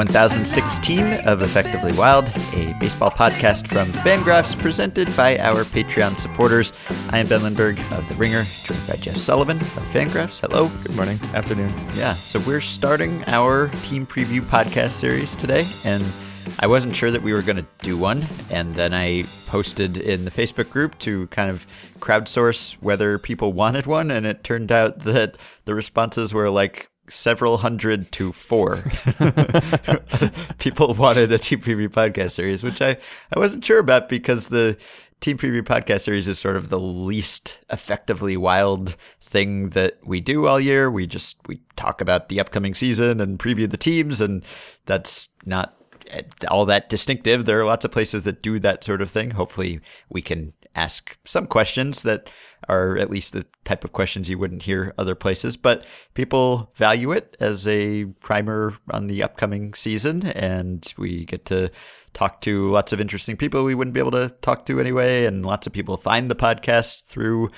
1016 of Effectively Wild, a baseball podcast from Fangraphs presented by our Patreon supporters. I am Ben Lindbergh of The Ringer, joined by Jeff Sullivan of Fangraphs. Hello. Good morning, afternoon. Yeah, so we're starting our team preview podcast series today, and I wasn't sure that we were going to do one, and then I posted in the Facebook group to kind of crowdsource whether people wanted one, and it turned out that the responses were like several hundred to four. people wanted a team preview podcast series, which I, I wasn't sure about because the team preview podcast series is sort of the least effectively wild thing that we do all year. We just we talk about the upcoming season and preview the teams, and that's not all that distinctive. There are lots of places that do that sort of thing. Hopefully, we can ask some questions that are at least the type of questions you wouldn't hear other places. But people value it as a primer on the upcoming season, and we get to talk to lots of interesting people we wouldn't be able to talk to anyway. And lots of people find the podcast through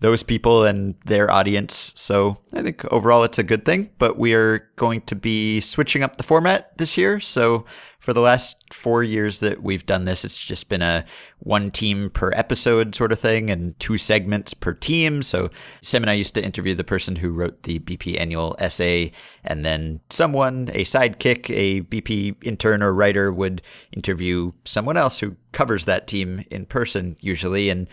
those people and their audience. So I think overall it's a good thing, but we are going to be switching up the format this year. So for the last four years that we've done this, it's just been a one team per episode sort of thing and two segments per team. So Sam and I used to interview the person who wrote the BP annual essay, and then someone, a sidekick, a BP intern or writer would interview someone else who covers that team in person usually. And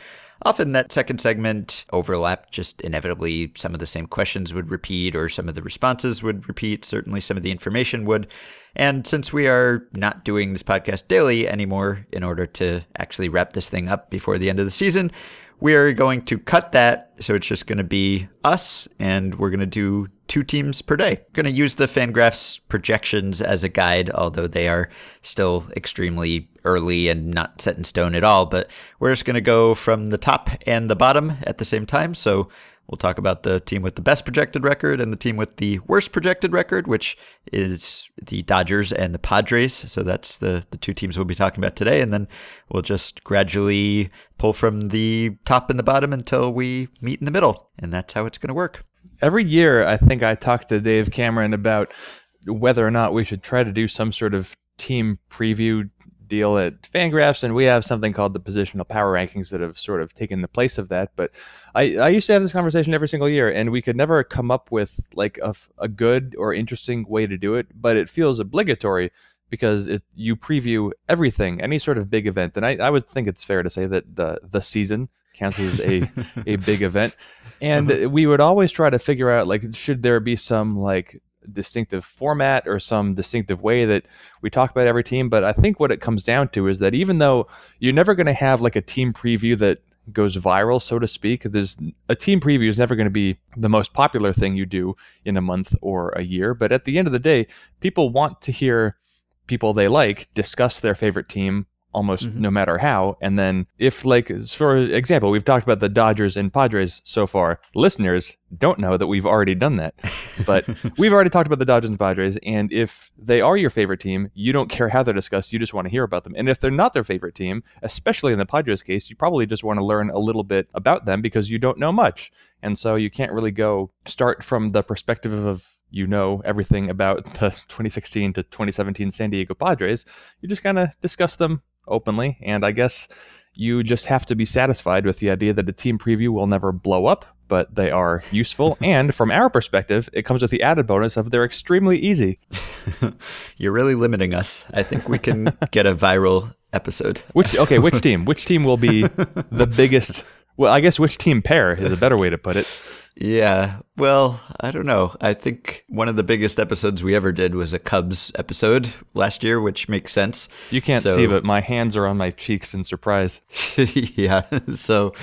often that second segment overlapped just inevitably some of the same questions would repeat or some of the responses would repeat. Certainly some of the information would. And since we are not doing this podcast daily anymore in order to actually wrap this thing up before the end of the season we are going to cut that. So it's just going to be us and we're going to do two teams per day going to use the fangraphs projections as a guide although they are still extremely early and not set in stone at all but we're just going to go from the top and the bottom at the same time so We'll talk about the team with the best projected record and the team with the worst projected record, which is the Dodgers and the Padres. So that's the, the two teams we'll be talking about today. And then we'll just gradually pull from the top and the bottom until we meet in the middle. And that's how it's going to work. Every year, I think I talk to Dave Cameron about whether or not we should try to do some sort of team preview deal at Fangraphs, and we have something called the positional power rankings that have sort of taken the place of that. But I, I used to have this conversation every single year, and we could never come up with like a, a good or interesting way to do it. But it feels obligatory because it you preview everything, any sort of big event, and I, I would think it's fair to say that the the season counts as a a big event, and uh-huh. we would always try to figure out like should there be some like distinctive format or some distinctive way that we talk about every team. But I think what it comes down to is that even though you're never going to have like a team preview that goes viral, so to speak, there's a team preview is never going to be the most popular thing you do in a month or a year. But at the end of the day, people want to hear people they like discuss their favorite team almost mm-hmm. no matter how. And then if like for example, we've talked about the Dodgers and Padres so far. Listeners don't know that we've already done that. But we've already talked about the Dodgers and Padres and if they are your favorite team, you don't care how they're discussed, you just want to hear about them. And if they're not their favorite team, especially in the Padres case, you probably just want to learn a little bit about them because you don't know much. And so you can't really go start from the perspective of you know everything about the 2016 to 2017 San Diego Padres. You just kind of discuss them openly. And I guess you just have to be satisfied with the idea that a team preview will never blow up, but they are useful. and from our perspective, it comes with the added bonus of they're extremely easy. You're really limiting us. I think we can get a viral episode. Which okay, which team? Which team will be the biggest? Well, I guess which team pair is a better way to put it. Yeah. Well, I don't know. I think one of the biggest episodes we ever did was a Cubs episode last year, which makes sense. You can't so, see, but my hands are on my cheeks in surprise. yeah. So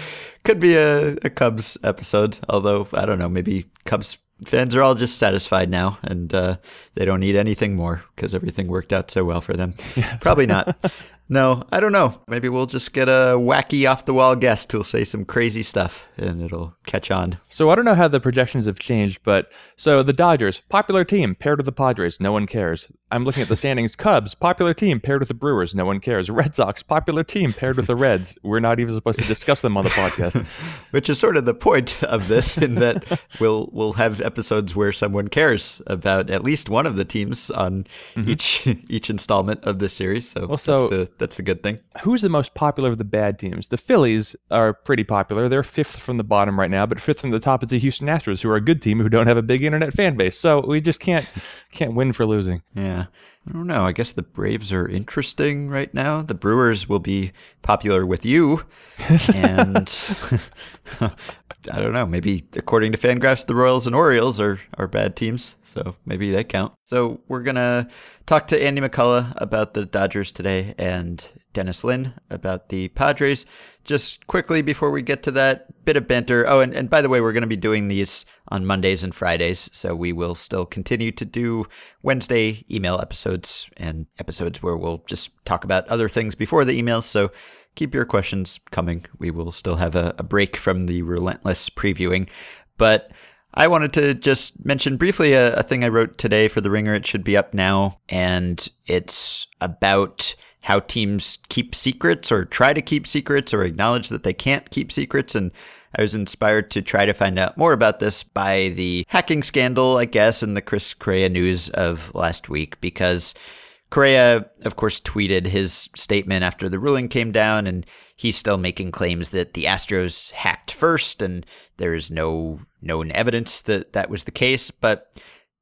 could be a, a Cubs episode, although I don't know. Maybe Cubs fans are all just satisfied now and uh, they don't need anything more because everything worked out so well for them. Probably not. No, I don't know. Maybe we'll just get a wacky off the wall guest who'll say some crazy stuff and it'll catch on. So I don't know how the projections have changed, but so the Dodgers, popular team, paired with the Padres, no one cares. I'm looking at the standings. Cubs, popular team, paired with the Brewers, no one cares. Red Sox, popular team, paired with the Reds. We're not even supposed to discuss them on the podcast. Which is sort of the point of this, in that we'll we'll have episodes where someone cares about at least one of the teams on mm-hmm. each each installment of this series. So, well, so that's the that's the good thing. Who's the most popular of the bad teams? The Phillies are pretty popular. They're fifth from the bottom right now, but fifth from the top is the Houston Astros, who are a good team who don't have a big internet fan base. So we just can't can't win for losing. Yeah. I don't know. I guess the Braves are interesting right now. The Brewers will be popular with you. And I don't know. Maybe according to Fangraphs, the Royals and Orioles are, are bad teams. So maybe they count. So we're going to talk to Andy McCullough about the Dodgers today and Dennis Lin about the Padres just quickly before we get to that bit of banter. Oh, and, and by the way, we're going to be doing these on Mondays and Fridays. So we will still continue to do Wednesday email episodes and episodes where we'll just talk about other things before the emails. So keep your questions coming. We will still have a, a break from the relentless previewing. But I wanted to just mention briefly a, a thing I wrote today for The Ringer. It should be up now. And it's about how teams keep secrets or try to keep secrets or acknowledge that they can't keep secrets. And I was inspired to try to find out more about this by the hacking scandal, I guess, and the Chris Correa news of last week because Correa, of course, tweeted his statement after the ruling came down, and he's still making claims that the Astros hacked first, and there is no known evidence that that was the case. But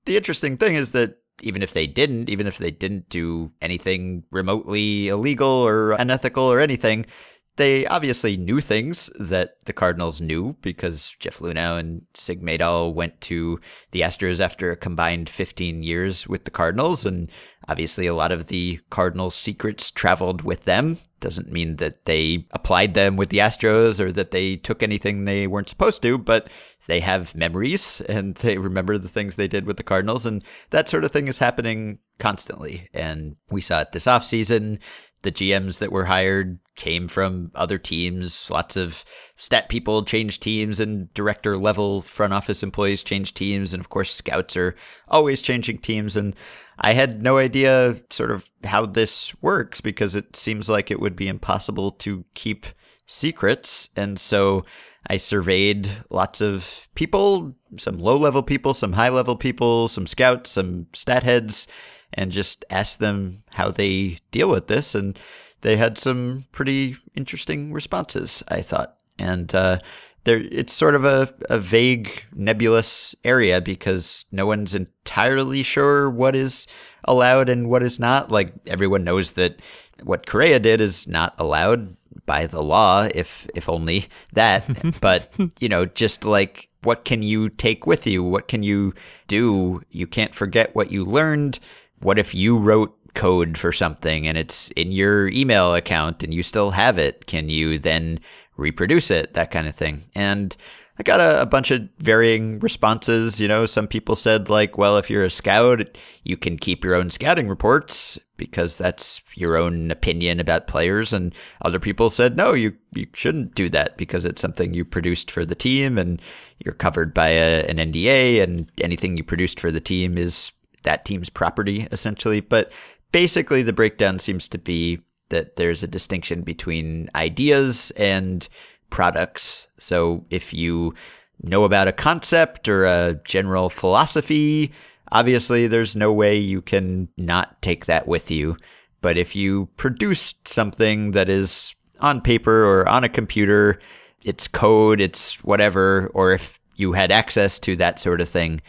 the interesting thing is that even if they didn't, even if they didn't do anything remotely illegal or unethical or anything, they obviously knew things that the Cardinals knew because Jeff Luhnow and Sig Mejdal went to the Astros after a combined 15 years with the Cardinals. And obviously, a lot of the Cardinals' secrets traveled with them. Doesn't mean that they applied them with the Astros or that they took anything they weren't supposed to, but they have memories and they remember the things they did with the Cardinals. And that sort of thing is happening constantly. And we saw it this offseason the GMs that were hired came from other teams. Lots of stat people changed teams, and director level front office employees changed teams. And of course, scouts are always changing teams. And I had no idea sort of how this works because it seems like it would be impossible to keep secrets. And so I surveyed lots of people, some low level people, some high level people, some scouts, some stat heads and just asked them how they deal with this. And they had some pretty interesting responses, I thought. And uh, there, it's sort of a, a vague, nebulous area because no one's entirely sure what is allowed and what is not. Like everyone knows that what Correa did is not allowed by the law, if if only that. but you know, just like what can you take with you? What can you do? You can't forget what you learned what if you wrote code for something and it's in your email account and you still have it? Can you then reproduce it? That kind of thing. And I got a, a, bunch of varying responses. You know, some people said, like, well, if you're a scout, you can keep your own scouting reports because that's your own opinion about players. And other people said, no, you, you shouldn't do that because it's something you produced for the team and you're covered by a, an NDA, and anything you produced for the team is that team's property essentially. But basically, the breakdown seems to be that there's a distinction between ideas and products. So if you know about a concept or a general philosophy, obviously there's no way you can not take that with you. But if you produced something that is on paper or on a computer, it's code, it's whatever, or if you had access to that sort of thing,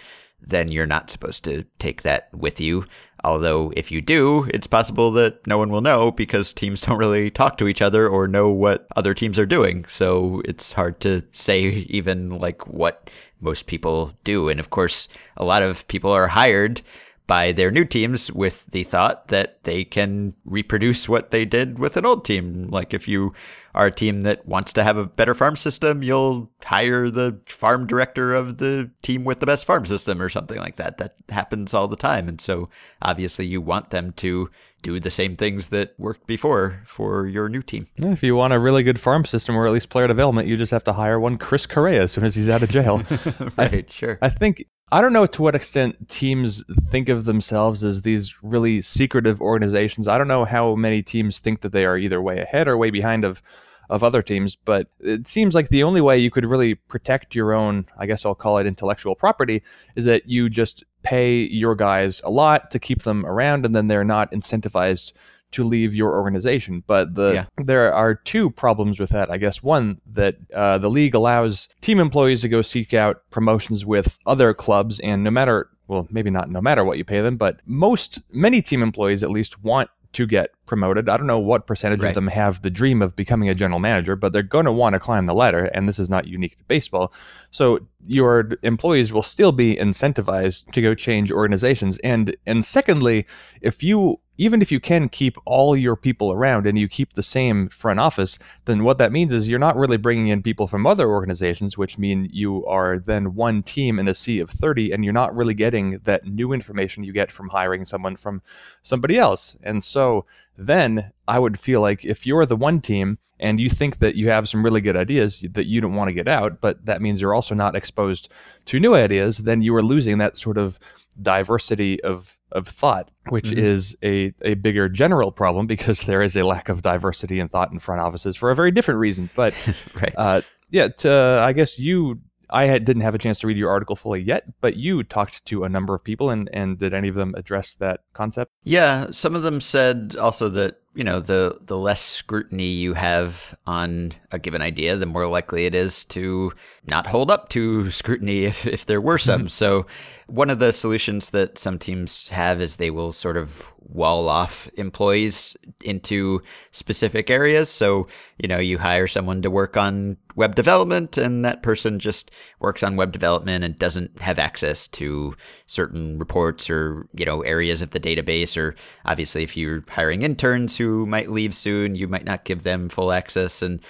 then you're not supposed to take that with you. Although, if you do, it's possible that no one will know because teams don't really talk to each other or know what other teams are doing. So it's hard to say even like what most people do. And of course, a lot of people are hired buy their new teams with the thought that they can reproduce what they did with an old team. Like if you are a team that wants to have a better farm system, you'll hire the farm director of the team with the best farm system or something like that. That happens all the time. And so obviously you want them to do the same things that worked before for your new team. If you want a really good farm system or at least player development, you just have to hire one Chris Correa as soon as he's out of jail. right, I, sure. I think I don't know to what extent teams think of themselves as these really secretive organizations. I don't know how many teams think that they are either way ahead or way behind of of other teams, but it seems like the only way you could really protect your own, I guess I'll call it intellectual property, is that you just pay your guys a lot to keep them around and then they're not incentivized to leave your organization. But the yeah. there are two problems with that. I guess one that uh, the league allows team employees to go seek out promotions with other clubs, and no matter well, maybe not no matter what you pay them, but most many team employees at least want to get promoted. I don't know what percentage right. of them have the dream of becoming a general manager, but they're going to want to climb the ladder, and this is not unique to baseball. So your employees will still be incentivized to go change organizations. And and secondly, if you even if you can keep all your people around and you keep the same front office, then what that means is you're not really bringing in people from other organizations, which mean you are then one team in a sea of 30, and you're not really getting that new information you get from hiring someone from somebody else. And so then I would feel like if you're the one team and you think that you have some really good ideas that you don't want to get out, but that means you're also not exposed to new ideas, then you are losing that sort of diversity of of thought, which mm-hmm. is a, a bigger general problem because there is a lack of diversity in thought in front offices for a very different reason. But right. uh, yeah, to, I guess you I had, didn't have a chance to read your article fully yet, but you talked to a number of people, and, and did any of them address that concept? Yeah, some of them said also that you know the the less scrutiny you have on a given idea, the more likely it is to not hold up to scrutiny if, if there were some. So one of the solutions that some teams have is they will sort of wall off employees into specific areas. So, you know, you hire someone to work on web development and that person just works on web development and doesn't have access to certain reports or, you know, areas of the database or obviously if you're hiring interns who might leave soon, you might not give them full access and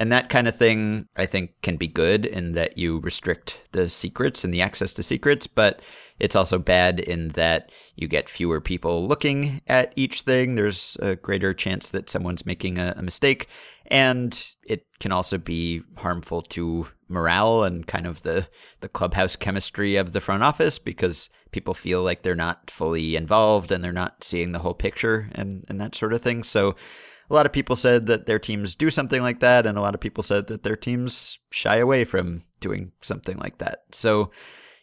and that kind of thing, I think, can be good in that you restrict the secrets and the access to secrets, but it's also bad in that you get fewer people looking at each thing. There's a greater chance that someone's making a, a mistake. And it can also be harmful to morale and kind of the, the clubhouse chemistry of the front office because people feel like they're not fully involved and they're not seeing the whole picture and, and that sort of thing. So a lot of people said that their teams do something like that, and a lot of people said that their teams shy away from doing something like that. So,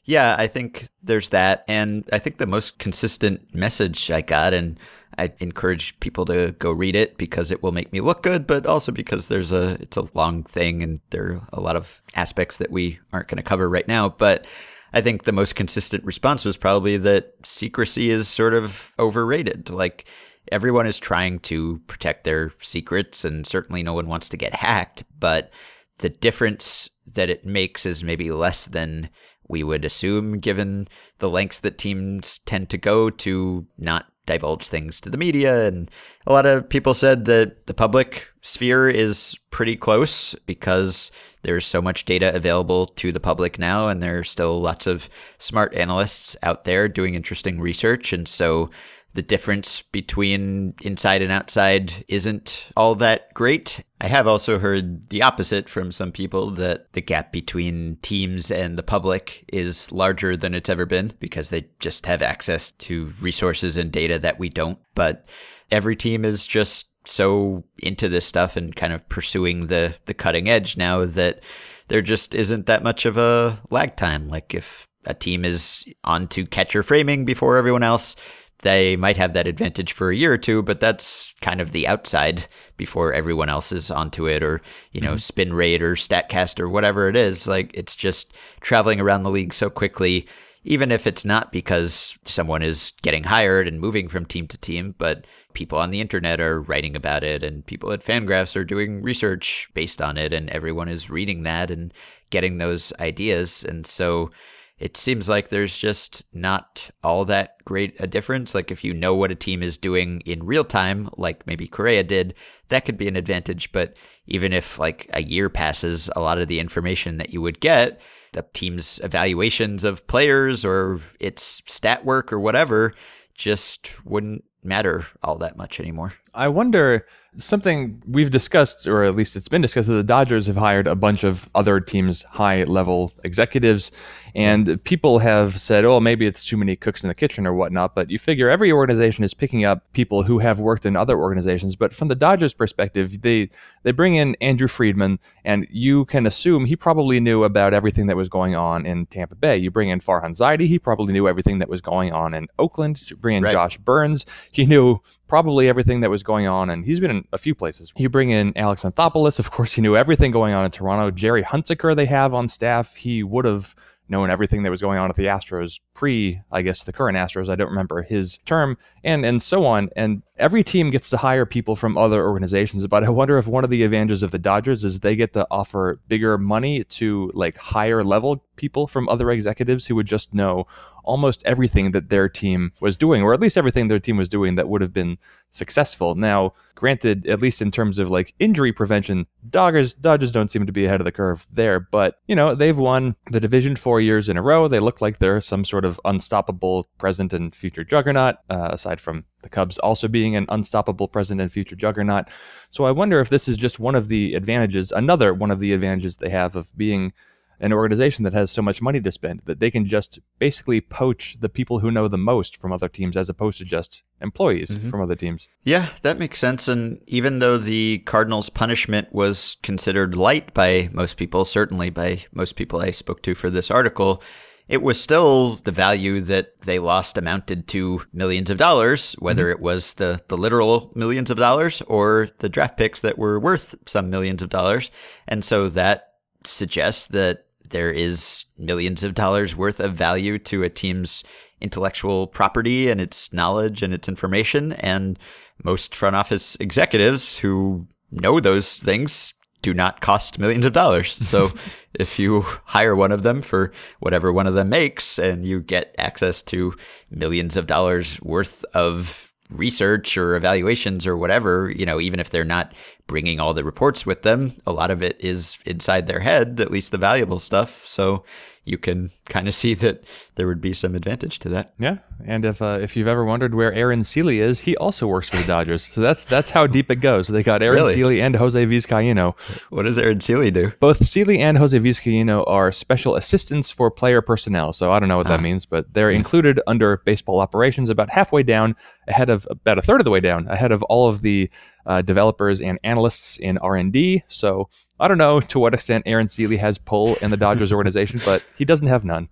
yeah, I think there's that. And I think the most consistent message I got, and I encourage people to go read it because it will make me look good, but also because there's a it's a long thing and there are a lot of aspects that we aren't going to cover right now. But I think the most consistent response was probably that secrecy is sort of overrated. Like everyone is trying to protect their secrets, and certainly no one wants to get hacked. But the difference that it makes is maybe less than we would assume, given the lengths that teams tend to go to not divulge things to the media. And a lot of people said that the public sphere is pretty close because there's so much data available to the public now, and there are still lots of smart analysts out there doing interesting research. And so the difference between inside and outside isn't all that great. I have also heard the opposite from some people that the gap between teams and the public is larger than it's ever been because they just have access to resources and data that we don't. But every team is just so into this stuff and kind of pursuing the the cutting edge now that there just isn't that much of a lag time. Like if a team is on to catcher framing before everyone else, they might have that advantage for a year or two, but that's kind of the outside before everyone else is onto it, or you know, mm-hmm. spin rate or Statcast or whatever it is. Like it's just traveling around the league so quickly, even if it's not because someone is getting hired and moving from team to team, but people on the internet are writing about it, and people at Fangraphs are doing research based on it, and everyone is reading that and getting those ideas, and so it seems like there's just not all that great a difference. Like if you know what a team is doing in real time, like maybe Correa did, that could be an advantage. But even if like a year passes, a lot of the information that you would get, the team's evaluations of players or its stat work or whatever, just wouldn't matter all that much anymore. I wonder something we've discussed, or at least it's been discussed, that the Dodgers have hired a bunch of other teams' high level executives. And people have said, oh, maybe it's too many cooks in the kitchen or whatnot. But you figure every organization is picking up people who have worked in other organizations. But from the Dodgers' perspective, they, they bring in Andrew Friedman, and you can assume he probably knew about everything that was going on in Tampa Bay. You bring in Farhan Zaidi, he probably knew everything that was going on in Oakland. You bring in right. Josh Byrnes, he knew probably everything that was going on, and he's been in a few places. You bring in Alex Anthopoulos, of course, he knew everything going on in Toronto. Gerry Hunsicker, they have on staff, he would have known everything that was going on at the Astros pre, I guess, the current Astros. I don't remember his term, and and so on. And every team gets to hire people from other organizations. But I wonder if one of the advantages of the Dodgers is they get to offer bigger money to like higher level people from other executives who would just know almost everything that their team was doing, or at least everything their team was doing that would have been successful. Now, granted, at least in terms of like injury prevention, Dodgers Dodgers don't seem to be ahead of the curve there. But you know, they've won the division four years in a row. They look like they're some sort of unstoppable present and future juggernaut. Uh, aside from the Cubs also being an unstoppable present and future juggernaut. So I wonder if this is just one of the advantages, another one of the advantages they have of being an organization that has so much money to spend that they can just basically poach the people who know the most from other teams as opposed to just employees mm-hmm. from other teams. Yeah, that makes sense. And even though the Cardinals' punishment was considered light by most people, certainly by most people I spoke to for this article, it was still the value that they lost amounted to millions of dollars, whether mm-hmm. it was the, the literal millions of dollars or the draft picks that were worth some millions of dollars. And so that suggests that there is millions of dollars worth of value to a team's intellectual property and its knowledge and its information. And most front office executives who know those things do not cost millions of dollars. So if you hire one of them for whatever one of them makes and you get access to millions of dollars worth of research or evaluations or whatever, you know, even if they're not bringing all the reports with them, a lot of it is inside their head, at least the valuable stuff. So you can kind of see that there would be some advantage to that. Yeah, and if uh, if you've ever wondered where Aaron Sele is, he also works for the Dodgers. So that's that's how deep it goes. They got Aaron really? And Jose Vizcaino. What does Aaron Sele do? Both Sele and Jose Vizcaino are special assistants for player personnel. So I don't know what that ah. means, but they're included under baseball operations about halfway down, ahead of about a third of the way down, ahead of all of the uh, developers and analysts in R&D. So I don't know to what extent Aaron Sele has pull in the Dodgers organization, but he doesn't have none.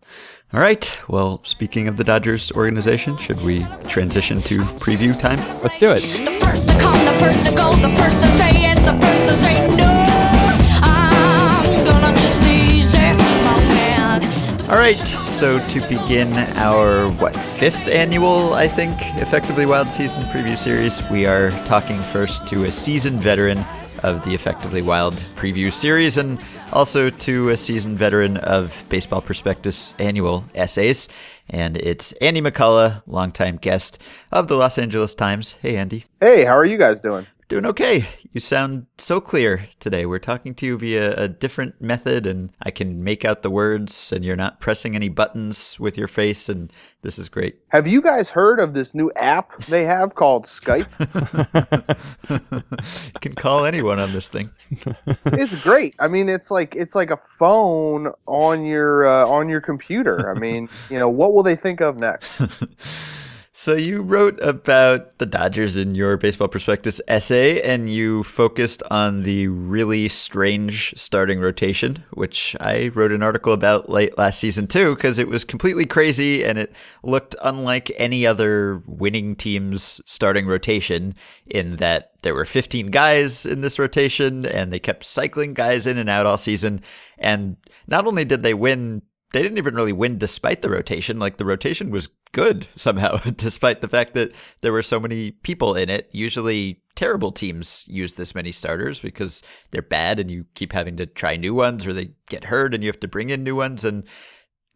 All right. Well, speaking of the Dodgers organization, should we transition to preview time? Let's do it. The first to come, the first to go, the first to say yes, the first to say no. All right, so to begin our what fifth annual, I think, effectively Wild Season preview series, we are talking first to a seasoned veteran of the Effectively Wild preview series and also to a seasoned veteran of Baseball Prospectus annual essays. And it's Andy McCullough, longtime guest of the Los Angeles Times. Hey, Andy. Hey, how are you guys doing? Doing okay. You sound so clear today. We're talking to you via a different method, and I can make out the words, and you're not pressing any buttons with your face, and this is great. Have you guys heard of this new app they have called Skype? you can call anyone on this thing. it's great. I mean, it's like it's like a phone on your uh, on your computer. I mean, you know, what will they think of next? So you wrote about the Dodgers in your baseball prospectus essay, and you focused on the really strange starting rotation, which I wrote an article about late last season too, because it was completely crazy and it looked unlike any other winning team's starting rotation in that there were 15 guys in this rotation and they kept cycling guys in and out all season. And not only did they win they didn't even really win despite the rotation. Like the rotation was good somehow, despite the fact that there were so many people in it. Usually, terrible teams use this many starters because they're bad and you keep having to try new ones or they get hurt and you have to bring in new ones. And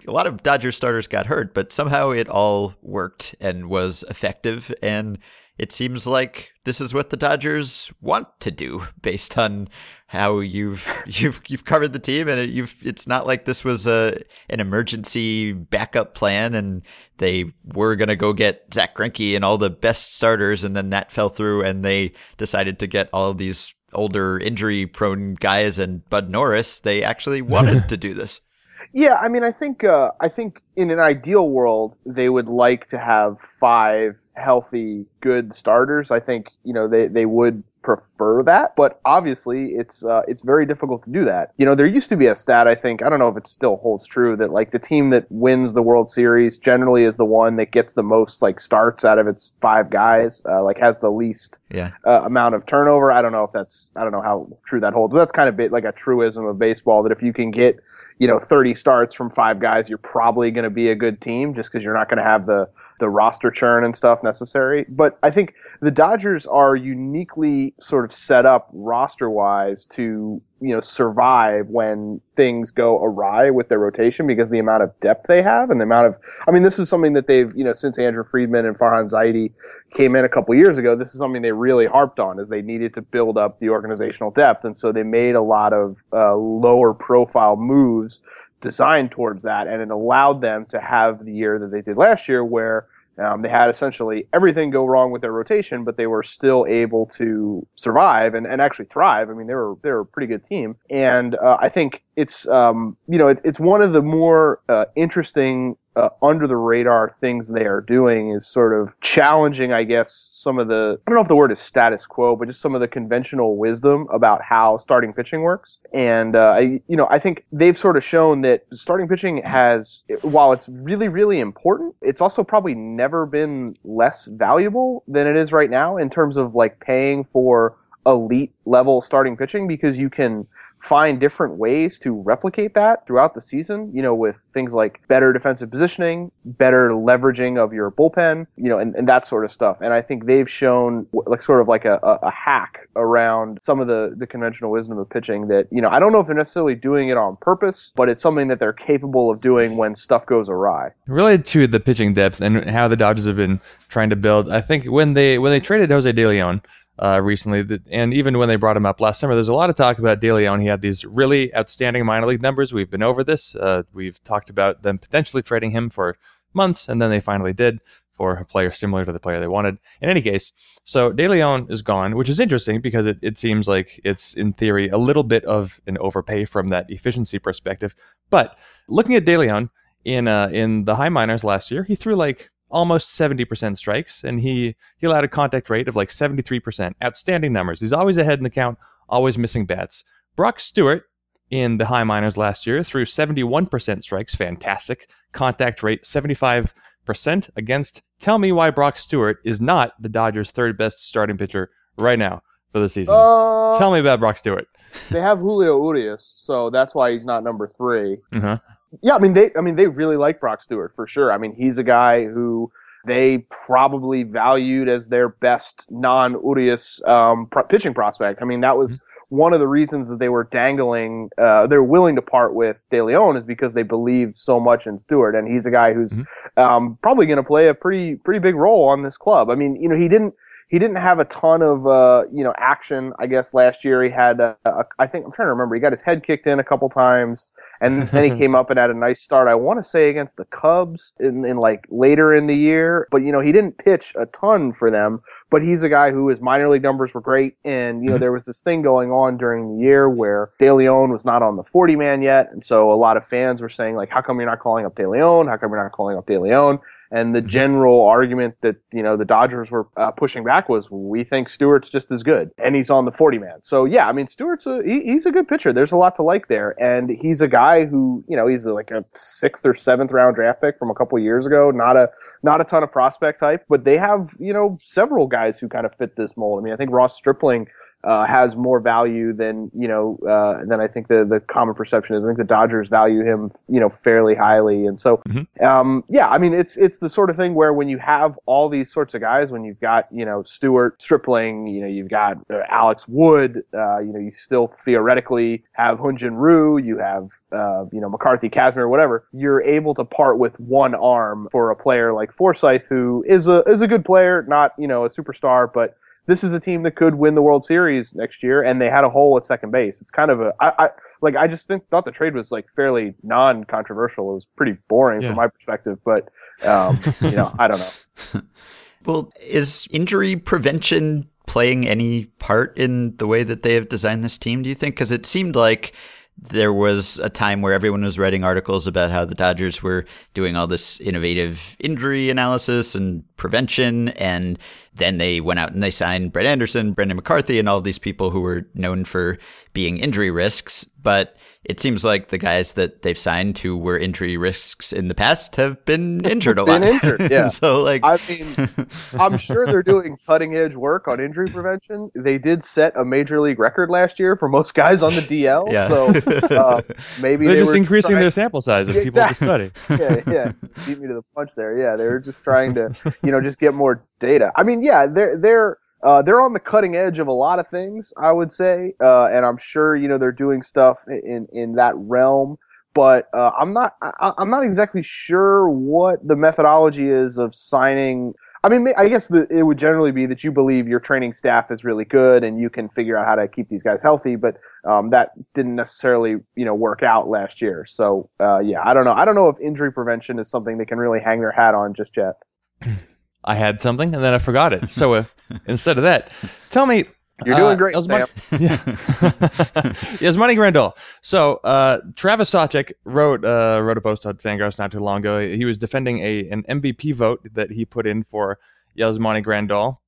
a lot of Dodgers starters got hurt, but somehow it all worked and was effective. And it seems like this is what the Dodgers want to do based on how you've you've you've covered the team. And you've it's not like this was a an emergency backup plan and they were going to go get Zack Greinke and all the best starters. And then that fell through and they decided to get all of these older injury prone guys and Bud Norris. They actually wanted to do this. Yeah, I mean I think uh, I think in an ideal world they would like to have five healthy, good starters. I think you know they, they would prefer that, but obviously it's uh, it's very difficult to do that. You know, there used to be a stat I think I don't know if it still holds true that like the team that wins the World Series generally is the one that gets the most like starts out of its five guys, uh, like has the least yeah. uh, amount of turnover. I don't know if that's I don't know how true that holds, but that's kind of bit like a truism of baseball that if you can get you know 30 starts from five guys, you're probably going to be a good team just because you're not going to have the the roster churn and stuff necessary. But I think the Dodgers are uniquely sort of set up roster wise to, you know, survive when things go awry with their rotation because the amount of depth they have and the amount of, I mean, this is something that they've, you know, since Andrew Friedman and Farhan Zaidi came in a couple years ago, this is something they really harped on is they needed to build up the organizational depth. And so they made a lot of uh, lower profile moves designed towards that, and it allowed them to have the year that they did last year, where um, they had essentially everything go wrong with their rotation, but they were still able to survive and, and actually thrive. I mean, they were they were a pretty good team, and uh, I think it's um, you know it, it's one of the more uh, interesting uh, under the radar things they are doing is sort of challenging, I guess, some of the I don't know if the word is status quo, but just some of the conventional wisdom about how starting pitching works. And uh, I, you know, I think they've sort of shown that starting pitching has, while it's really, really important, it's also probably never been less valuable than it is right now in terms of like paying for elite level starting pitching because you can find different ways to replicate that throughout the season, you know, with things like better defensive positioning, better leveraging of your bullpen, you know, and, and that sort of stuff. And I think they've shown like sort of like a, a, hack around some of the, the conventional wisdom of pitching that, you know, I don't know if they're necessarily doing it on purpose, but it's something that they're capable of doing when stuff goes awry. Related to the pitching depth and how the Dodgers have been trying to build, I think when they when they traded Jose De Leon, uh, recently. And even when they brought him up last summer, there's a lot of talk about De Leon. He had these really outstanding minor league numbers. We've been over this. Uh, we've talked about them potentially trading him for months, and then they finally did for a player similar to the player they wanted. In any case, so De Leon is gone, which is interesting because it, it seems like it's, in theory, a little bit of an overpay from that efficiency perspective. But looking at De Leon in, uh, in the high minors last year, he threw like almost 70% strikes, and he, he allowed a contact rate of like 73%. Outstanding numbers. He's always ahead in the count, always missing bats. Brock Stewart in the high minors last year threw 71% strikes, fantastic. Contact rate 75% against. Tell me why Brock Stewart is not the Dodgers' third best starting pitcher right now for the season. Uh, Tell me about Brock Stewart. They have Julio Urias, so that's why he's not number 3 uh-huh. Yeah, I mean they I mean they really like Brock Stewart for sure. I mean he's a guy who they probably valued as their best non Urias um, pro- pitching prospect. I mean that was mm-hmm. one of the reasons that they were dangling, uh, they're willing to part with De Leon is because they believed so much in Stewart, and he's a guy who's mm-hmm. um, probably going to play a pretty pretty big role on this club. I mean, you know, he didn't he didn't have a ton of uh, you know action. I guess last year he had a, a, I think I'm trying to remember. He got his head kicked in a couple times, and then he came up and had a nice start. I want to say against the Cubs in, in like later in the year, but you know he didn't pitch a ton for them. But he's a guy who his minor league numbers were great, and you know mm-hmm. there was this thing going on during the year where De Leon was not on the 40 man yet, and so a lot of fans were saying like, how come you're not calling up De Leon? How come you're not calling up De Leon? And the mm-hmm. general argument that you know the Dodgers were uh, pushing back was, we think Stewart's just as good, and he's on the 40 man. So yeah, I mean Stewart's a he, he's a good pitcher. There's a lot to like there, and he's a guy who you know he's like a sixth or seventh round draft pick from a couple years ago. Not a not a ton of prospect type, but they have you know several guys who kind of fit this mold. I mean, I think Ross Stripling uh, has more value than you know uh, than I think the the common perception is. I think the Dodgers value him you know fairly highly, and so Mhm. um, yeah, I mean it's it's the sort of thing where when you have all these sorts of guys, when you've got you know Stewart Stripling, you know you've got uh, Alex Wood, uh, you know you still theoretically have Hyun-jin Ryu, you have uh, you know McCarthy, Kazmir, whatever. You're able to part with one arm for a player like Forsythe, who is a is a good player, not you know a superstar, but this is a team that could win the World Series next year, and they had a hole at second base. It's kind of a I, I like I just think thought the trade was like fairly non-controversial. It was pretty boring Yeah. from my perspective, but um, you know I don't know. Well, is injury prevention playing any part in the way that they have designed this team, do you think? Because it seemed like there was a time where everyone was writing articles about how the Dodgers were doing all this innovative injury analysis and prevention. And then they went out and they signed Brett Anderson, Brandon McCarthy, and all of these people who were known for being injury risks. But it seems like the guys that they've signed who were injury risks in the past have been injured a Been lot. injured, yeah. so, like, I mean, I'm sure they're doing cutting edge work on injury prevention. They did set a major league record last year for most guys on the DL. yeah. So uh, maybe They're they just were increasing trying- their sample size of Yeah, people to exactly. study. yeah, yeah. Beat me to the punch there. Yeah, they were just trying to, you know, just get more data. I mean, yeah, they're they're uh, they're on the cutting edge of a lot of things, I would say, uh, and I'm sure you know they're doing stuff in in that realm. But uh, I'm not I, I'm not exactly sure what the methodology is of signing. I mean, I guess the, it would generally be that you believe your training staff is really good and you can figure out how to keep these guys healthy. But um, that didn't necessarily, you know, work out last year. So uh, yeah, I don't know. I don't know if injury prevention is something they can really hang their hat on just yet. I had something and then I forgot it. So uh, instead of that, tell me. You're doing uh, great, Yasmani- Sam. yeah. Yasmani Grandal. So uh, Travis Sawchik wrote uh, wrote a post on Fangraphs not too long ago. He was defending a an MVP vote that he put in for Yasmani Grandal.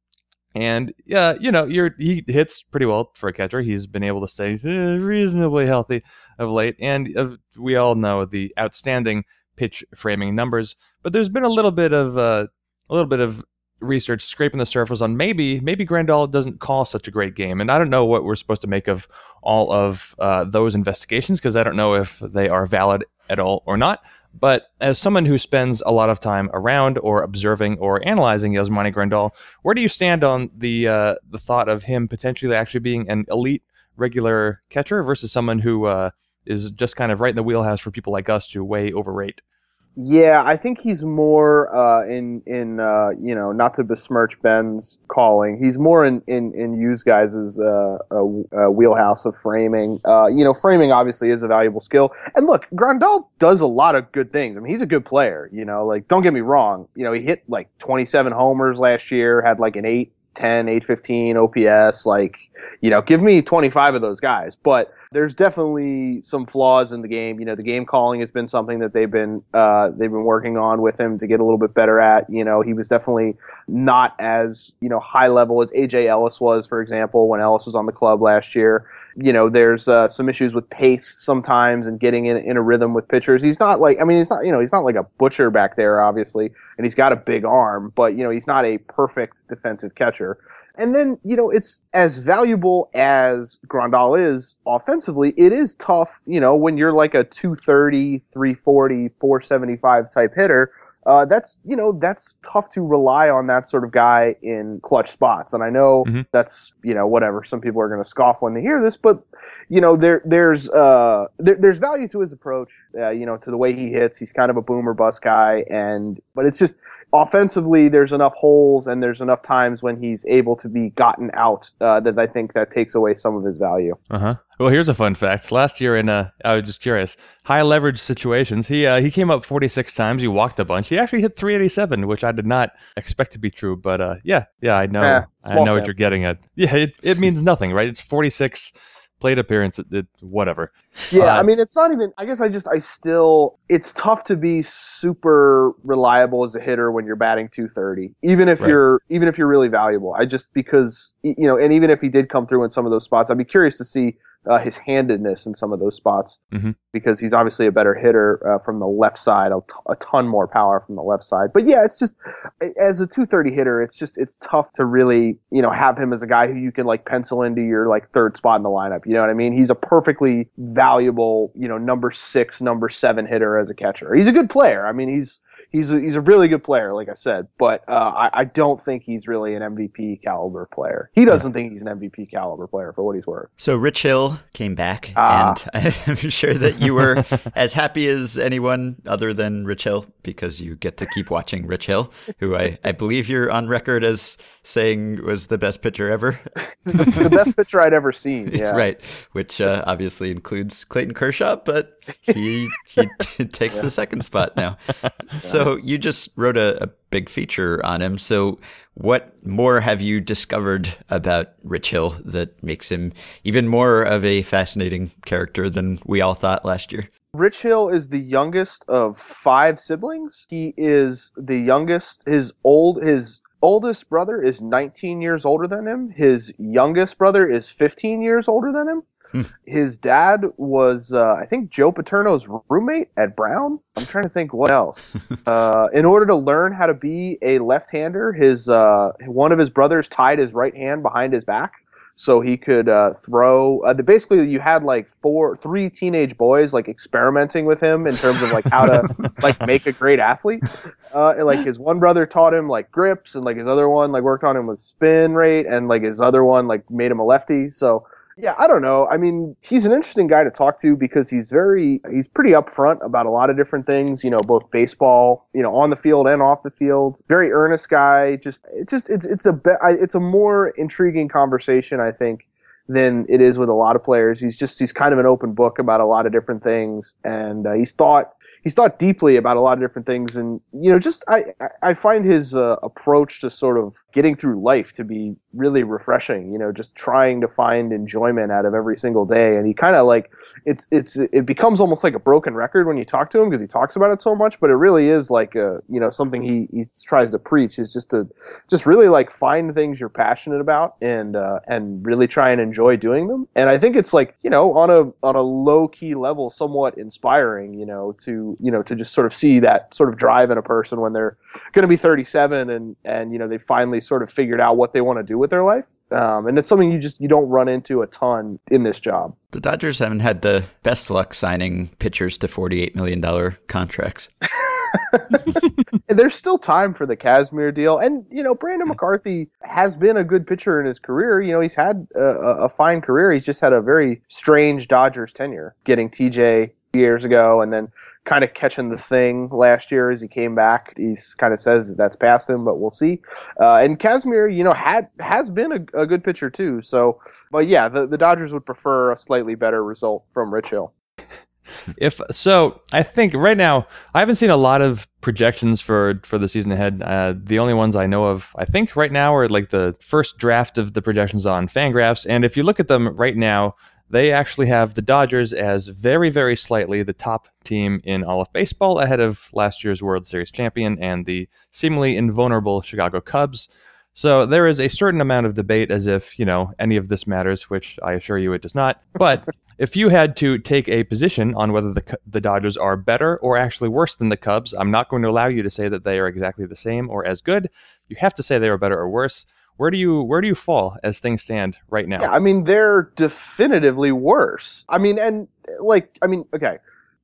And yeah, you know, you're he hits pretty well for a catcher. He's been able to stay uh, reasonably healthy of late, and uh, we all know the outstanding pitch framing numbers. But there's been a little bit of uh, a little bit of research scraping the surface on maybe maybe Grandal doesn't call such a great game, and I don't know what we're supposed to make of all of uh, those investigations because I don't know if they are valid at all or not. But as someone who spends a lot of time around or observing or analyzing Yasmani Grandal, where do you stand on the uh, the thought of him potentially actually being an elite regular catcher versus someone who uh, is just kind of right in the wheelhouse for people like us to way overrate? Yeah, I think he's more uh, in in uh, you know not to besmirch Ben's calling. He's more in in in use guys' uh, uh, uh, wheelhouse of framing. Uh, you know, framing obviously is a valuable skill. And look, Grandal does a lot of good things. I mean, he's a good player. You know, like don't get me wrong. You know, he hit like 27 homers last year, had like an 8, 10, 815 OPS. Like, you know, give me 25 of those guys. But there's definitely some flaws in the game. You know, the game calling has been something that they've been uh, they've been working on with him to get a little bit better at. You know, he was definitely not as you know high level as AJ Ellis was, for example, when Ellis was on the club last year. You know, there's uh, some issues with pace sometimes and getting in, in a rhythm with pitchers. He's not like I mean, he's not you know he's not like a butcher back there, obviously, and he's got a big arm, but you know he's not a perfect defensive catcher. And then, you know, it's as valuable as Grandal is offensively, it is tough, you know, when you're like a 230, 340, 475 type hitter. Uh, that's, you know, that's tough to rely on that sort of guy in clutch spots. And I know Mhm. that's, you know, whatever. Some people are going to scoff when they hear this, but, you know, there, there's, uh, there, there's value to his approach, uh, you know, to the way he hits. He's kind of a boomer bust guy. And, but it's just, offensively, there's enough holes and there's enough times when he's able to be gotten out uh, that I think that takes away some of his value. Uh huh. Well, here's a fun fact. Last year in uh, I was just curious, high leverage situations, he uh, he came up 46 times. He walked a bunch. He actually hit 387, which I did not expect to be true. But uh, yeah, yeah, I know, Yeah, I know what you're getting at. Yeah, it, it means nothing, right? It's 46 plate appearance. It, it, whatever. Yeah, Uh, I mean, it's not even. I guess I just, I still, it's tough to be super reliable as a hitter when you're batting 230, even if Right. you're, even if you're really valuable. I just because you know, and even if he did come through in some of those spots, I'd be curious to see uh, his handedness in some of those spots Mhm. because he's obviously a better hitter uh, from the left side, a, t- a ton more power from the left side. But yeah, it's just as a 230 hitter, it's just it's tough to really you know have him as a guy who you can like pencil into your like third spot in the lineup. You know what I mean? He's a perfectly valuable you know number six, number seven hitter as a catcher. He's a good player. I mean, he's he's a, he's a really good player, like I said, but uh, I, I don't think he's really an MVP caliber player. He doesn't think he's an MVP caliber player for what he's worth. So Rich Hill came back, Ah. and I'm sure that you were as happy as anyone other than Rich Hill because you get to keep watching Rich Hill, who I, I believe you're on record as saying was the best pitcher ever. the best pitcher I'd ever seen. Yeah. right, which uh, obviously includes Clayton Kershaw, but he he t- takes the second spot now. So you just wrote a, a big feature on him. So what more have you discovered about Rich Hill that makes him even more of a fascinating character than we all thought last year? Rich Hill is the youngest of five siblings. He is the youngest. His old his oldest brother is 19 years older than him. His youngest brother is 15 years older than him. Hmm. His dad was, uh, I think, Joe Paterno's roommate at Brown. I'm trying to think what else. uh, in order to learn how to be a left-hander, his uh, one of his brothers tied his right hand behind his back so he could uh, throw. Uh, basically, you had like four, three teenage boys like experimenting with him in terms of like how to like make a great athlete. Uh, and, like his one brother taught him like grips, and like his other one like worked on him with spin rate, and like his other one like made him a lefty. So yeah, I don't know. I mean, he's an interesting guy to talk to because he's very he's pretty upfront about a lot of different things, you know, both baseball, you know, on the field and off the field. Very earnest guy. Just it just it's it's a be- it's a more intriguing conversation, I think, than it is with a lot of players. He's just he's kind of an open book about a lot of different things and uh, he's thought he's thought deeply about a lot of different things and you know just i I- i find his uh, approach to sort of getting through life to be really refreshing you know just trying to find enjoyment out of every single day. And he kind of like it's it's it becomes almost like a broken record when you talk to him because he talks about it so much but it really is like a you know something he he tries to preach is just to just really like find things you're passionate about and uh, and really try and enjoy doing them. And i think it's like you know on a on a low key level somewhat inspiring you know to you know to just sort of see that sort of drive in a person when they're going to be 37 and and you know they finally sort of figured out what they want to do with their life um, and it's something you just you don't run into a ton in this job The Dodgers haven't had the best luck signing pitchers to $48 million contracts. And there's still time for the Kazmir deal. And, you know, Brandon McCarthy has been a good pitcher in his career. You know, he's had a a fine career. He's just had a very strange Dodgers tenure, getting TJ years ago and then kind of catching the thing last year as he came back. He's kind of says that that's past him, but we'll see. Uh, and Kazmir, you know, had has been a, a good pitcher too. So, but yeah, the, the Dodgers would prefer a slightly better result from Rich Hill. If so, I think right now I haven't seen a lot of projections for for the season ahead. Uh, the only ones I know of, I think, right now are like the first draft of the projections on Fangraphs. And if you look at them right now, they actually have the Dodgers as very, very slightly the top team in all of baseball, ahead of last year's World Series champion and the seemingly invulnerable Chicago Cubs. So there is a certain amount of debate as if, you know, any of this matters, which I assure you it does not. But if you had to take a position on whether the, the Dodgers are better or actually worse than the Cubs, I'm not going to allow you to say that they are exactly the same or as good. You have to say they are better or worse. Where do you where do you fall as things stand right now? Yeah, I mean they're definitively worse. I mean, and like, I mean, okay,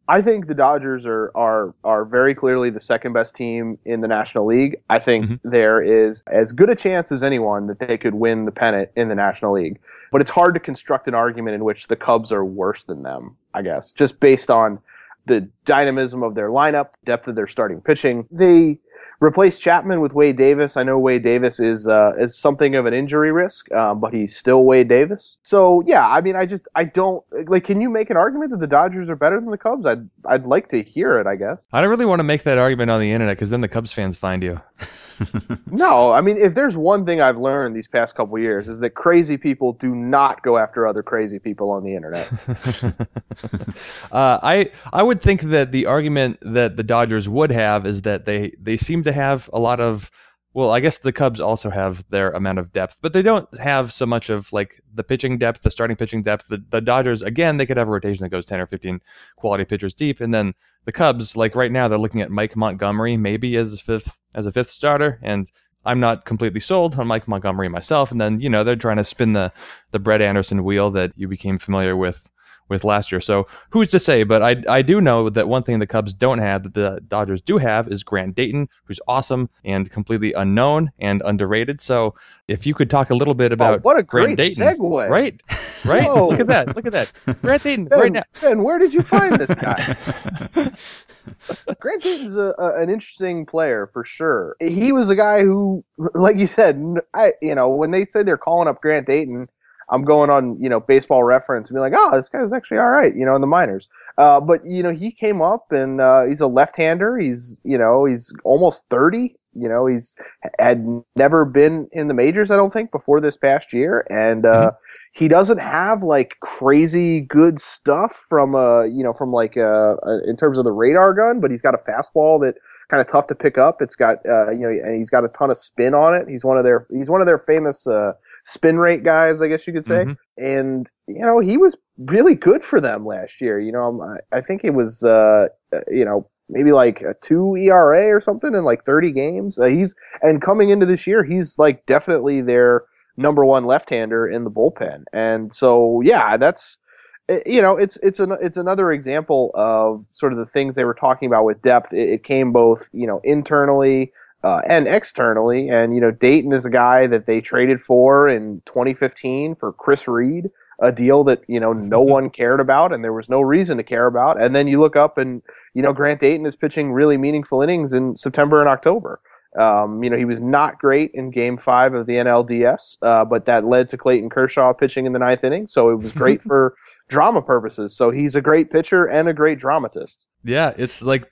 I think the Dodgers are are are very clearly the second best team in the National League. I think Mhm. there is as good a chance as anyone that they could win the pennant in the National League. But it's hard to construct an argument in which the Cubs are worse than them. I guess just based on the dynamism of their lineup, depth of their starting pitching. They replace Chapman with Wade Davis. I know Wade Davis is uh, is something of an injury risk, um, but he's still Wade Davis. So yeah, I mean, I just I don't like. Can you make an argument that the Dodgers are better than the Cubs? I'd I'd like to hear it. I guess. I don't really want to make that argument on the internet because then the Cubs fans find you. No, I mean, if there's one thing I've learned these past couple years is that crazy people do not go after other crazy people on the internet. uh, I I would think that the argument that the Dodgers would have is that they they seem to have a lot of well, I guess the Cubs also have their amount of depth, but they don't have so much of like the pitching depth, the starting pitching depth. The, the Dodgers, again, they could have a rotation that goes 10 or 15 quality pitchers deep. And then the Cubs, like right now, they're looking at Mike Montgomery maybe as a fifth, as a fifth starter. And I'm not completely sold on Mike Montgomery myself. And then, you know, they're trying to spin the, the Brett Anderson wheel that you became familiar with with last year. So who's to say? But I, I do know that one thing the Cubs don't have that the Dodgers do have is Grant Dayton, who's awesome and completely unknown and underrated. So if you could talk a little bit oh, about oh, what a Grant great Dayton, segue. right? Right? Whoa. Look at that! Look at that! Grant Dayton Ben, right now. Ben, where did you find this guy? Grant Dayton's a, a, an interesting player for sure. He was a guy who, like you said, n- I you know when they said they're calling up Grant Dayton, I'm going on you know Baseball Reference and be like, oh, this guy's actually all right, you know, in the minors. Uh, but you know he came up and uh, he's a left-hander. He's you know he's almost 30. You know he's had never been in the majors, I don't think, before this past year, and. Uh, he doesn't have like crazy good stuff from uh you know from like uh, uh in terms of the radar gun but he's got a fastball that kind of tough to pick up it's got uh you know and he's got a ton of spin on it he's one of their he's one of their famous uh spin rate guys i guess you could say Mhm. and you know he was really good for them last year you know i, I think it was uh uh, you know maybe like a 2 ERA or something in like 30 games uh, he's and coming into this year he's like definitely their number one left-hander in the bullpen. And so, yeah, that's eh, you know, it's it's an it's another example of sort of the things they were talking about with depth. It, it came both you know internally uh, and externally. And you know, Dayton is a guy that they traded for in 2015 for Chris Reed, a deal that you know no one cared about and there was no reason to care about. And then you look up and you know Grant Dayton is pitching really meaningful innings in September and October. Um, you know, he was not great in game five of the NLDS, uh, but that led to Clayton Kershaw pitching in the ninth inning. So it was great for drama purposes. So he's a great pitcher and a great dramatist. Yeah, it's like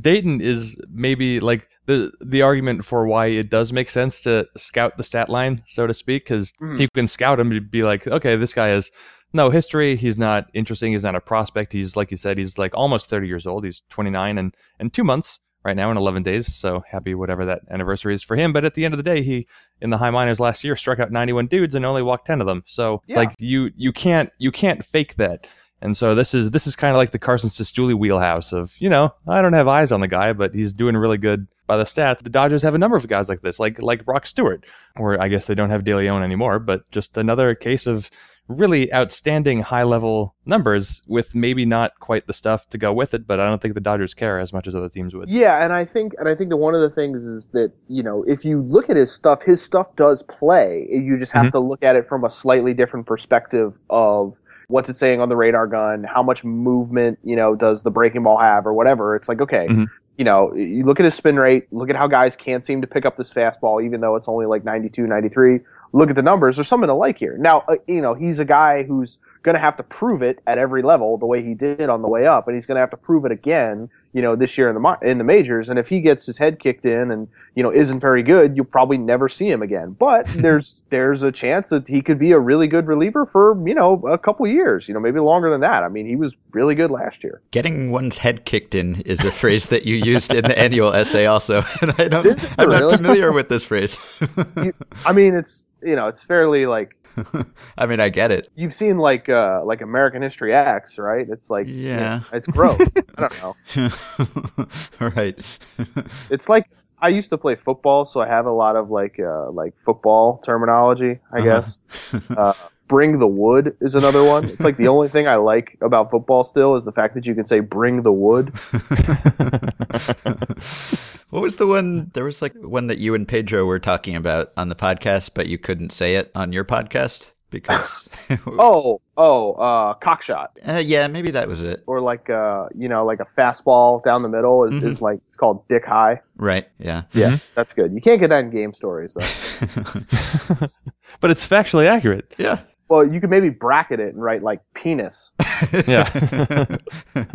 Dayton is maybe like the the argument for why it does make sense to scout the stat line, so to speak, because you hmm. can scout him to be like, okay, this guy has no history. He's not interesting. He's not a prospect. He's like you said, he's like almost thirty years old. He's twenty nine and and two months right now in eleven days. So happy whatever that anniversary is for him. But at the end of the day, he in the high minors last year struck out ninety one dudes and only walked ten of them. So it's like you you can't you can't fake that. And so this is this is kind of like the Carson Cistulli wheelhouse of you know I don't have eyes on the guy, but he's doing really good by the stats. The Dodgers have a number of guys like this, like like Brock Stewart, or I guess they don't have De Leon anymore, but just another case of really outstanding high level numbers with maybe not quite the stuff to go with it. But I don't think the Dodgers care as much as other teams would. Yeah, and I think and I think that one of the things is that you know if you look at his stuff, his stuff does play. You just have Mhm. to look at it from a slightly different perspective of what's it saying on the radar gun, how much movement you know does the breaking ball have, or whatever. It's like okay. Mhm. You know, you look at his spin rate, look at how guys can't seem to pick up this fastball, even though it's only like 92, 93. Look at the numbers. There's something to like here. Now, uh, you know, he's a guy who's going to have to prove it at every level the way he did on the way up, and he's going to have to prove it again, you know, this year in the in the majors. And if he gets his head kicked in and you know isn't very good, you'll probably never see him again. But there's there's a chance that he could be a really good reliever for you know a couple years, you know, maybe longer than that. I mean, he was really good last year. Getting one's head kicked in is a phrase that you used in the annual essay, also, and I don't, I'm not really? familiar with this phrase. I mean, it's you know, it's fairly like I mean, I get it. you've seen like uh like American History X, right? It's like Yeah. it's gross. I don't know. right. It's like I used to play football, so I have a lot of like uh, like football terminology. I Uh-huh. guess. Uh, bring the wood is another one. It's like the only thing I like about football still is the fact that you can say bring the wood. what was the one? There was like one that you and Pedro were talking about on the podcast, but you couldn't say it on your podcast because. Oh, oh, uh, cockshot. Uh, yeah, maybe that was it. Or like uh, you know, like a fastball down the middle is, Mhm. is like it's called dick high. Right. Yeah. Yeah, that's good. You can't get that in game stories though. but it's factually accurate. yeah. Well, you could maybe bracket it and write like penis. Yeah.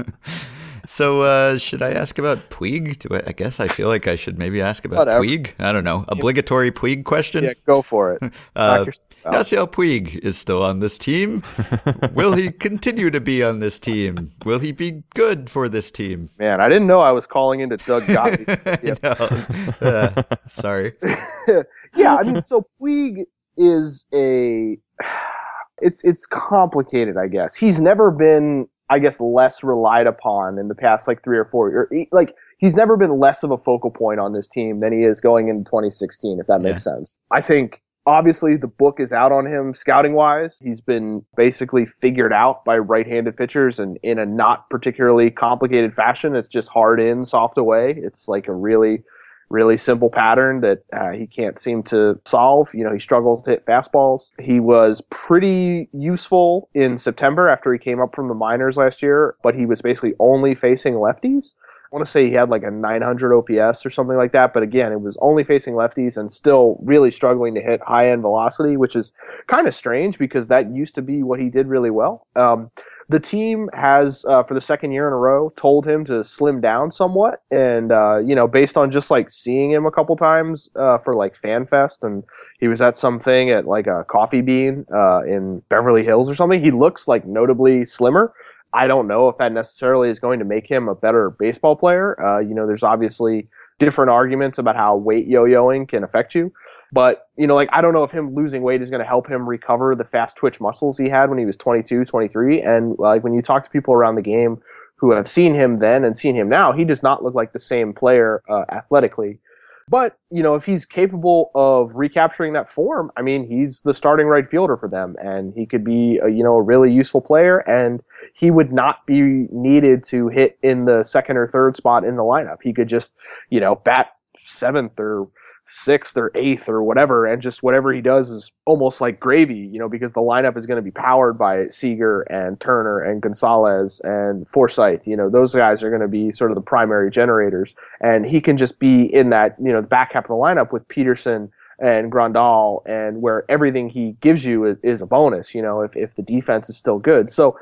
So, uh, should I ask about Puig? Do I, I guess I feel like I should maybe ask about Whatever. Puig. I don't know. Obligatory Puig question. Yeah, go for it. Uh, Knock. Yasiel Puig is still on this team. Will he continue to be on this team? Will he be good for this team? Man, I didn't know I was calling into Doug Gottlieb. No. Uh, sorry. yeah, I mean, so Puig is a. It's it's complicated, I guess. He's never been, I guess, less relied upon in the past like three or four. Or like he's never been less of a focal point on this team than he is going into 2016, if that makes sense. I think obviously the book is out on him scouting wise. He's been basically figured out by right-handed pitchers and in a not particularly complicated fashion. It's just hard in, soft away. It's like a really really simple pattern that uh, he can't seem to solve. You know, he struggles to hit fastballs. He was pretty useful in September after he came up from the minors last year, but he was basically only facing lefties. I want to say he had like a 900 OPS or something like that, but again, it was only facing lefties and still really struggling to hit high end velocity, which is kind of strange because that used to be what he did really well. Um, the team has, uh, for the second year in a row, told him to slim down somewhat, and uh, you know, based on just like seeing him a couple times uh, for like FanFest, and he was at something at like a Coffee Bean uh, in Beverly Hills or something. He looks like notably slimmer. I don't know if that necessarily is going to make him a better baseball player. Uh, you know, there's obviously different arguments about how weight yo-yoing can affect you. But, you know, like, I don't know if him losing weight is going to help him recover the fast twitch muscles he had when he was 22, 23. And, like, when you talk to people around the game who have seen him then and seen him now, he does not look like the same player uh, athletically. But, you know, if he's capable of recapturing that form, I mean, he's the starting right fielder for them and he could be, a, you know, a really useful player and he would not be needed to hit in the second or third spot in the lineup. He could just, you know, bat seventh or sixth or eighth or whatever, and just whatever he does is almost like gravy, you know, because the lineup is going to be powered by Seager and Turner and Gonzalez and Forsythe. You know, those guys are going to be sort of the primary generators, and he can just be in that, you know, the back half of the lineup with Pederson and Grandal, and where everything he gives you is, is a bonus, you know, if, if the defense is still good. So,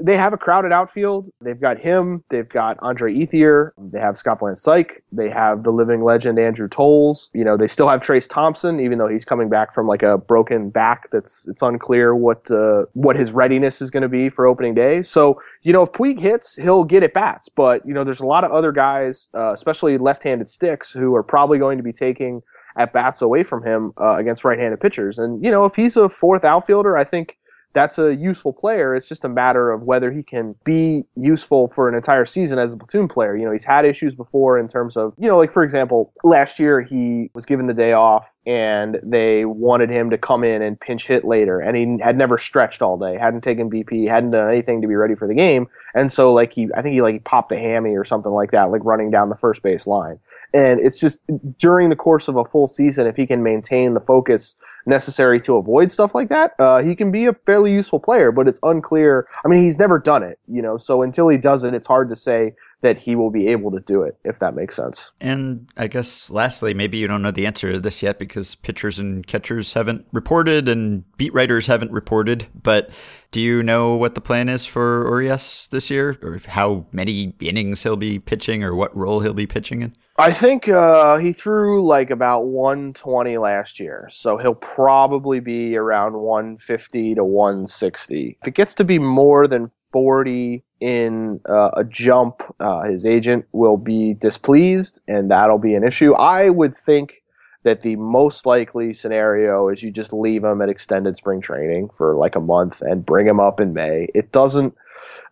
they have a crowded outfield. They've got him. They've got Andre Ethier. They have Scott Van Slyke. They have the living legend Andrew Toles. You know, they still have Trayce Thompson, even though he's coming back from like a broken back. That's it's unclear what uh, what his readiness is going to be for opening day. So you know, if Puig hits, he'll get at bats. But you know, there's a lot of other guys, uh, especially left-handed sticks, who are probably going to be taking at bats away from him uh, against right-handed pitchers. And you know, if he's a fourth outfielder, I think that's a useful player. It's just a matter of whether he can be useful for an entire season as a platoon player. You know, he's had issues before in terms of, you know, like for example, last year he was given the day off and they wanted him to come in and pinch hit later and he had never stretched all day, hadn't taken BP, hadn't done anything to be ready for the game. And so like he, I think he like popped a hammy or something like that, like running down the first base line. And it's just during the course of a full season, if he can maintain the focus necessary to avoid stuff like that, uh, he can be a fairly useful player, but it's unclear. I mean, he's never done it, you know, so until he does it, it's hard to say that he will be able to do it, if that makes sense. And I guess lastly, maybe you don't know the answer to this yet because pitchers and catchers haven't reported and beat writers haven't reported. But do you know what the plan is for Urias this year, or how many innings he'll be pitching, or what role he'll be pitching in? I think uh, he threw like about 120 last year, so he'll probably be around 150 to 160. If it gets to be more than 40 in uh, a jump, uh, his agent will be displeased, and that'll be an issue. I would think that the most likely scenario is you just leave him at extended spring training for like a month and bring him up in May. It doesn't,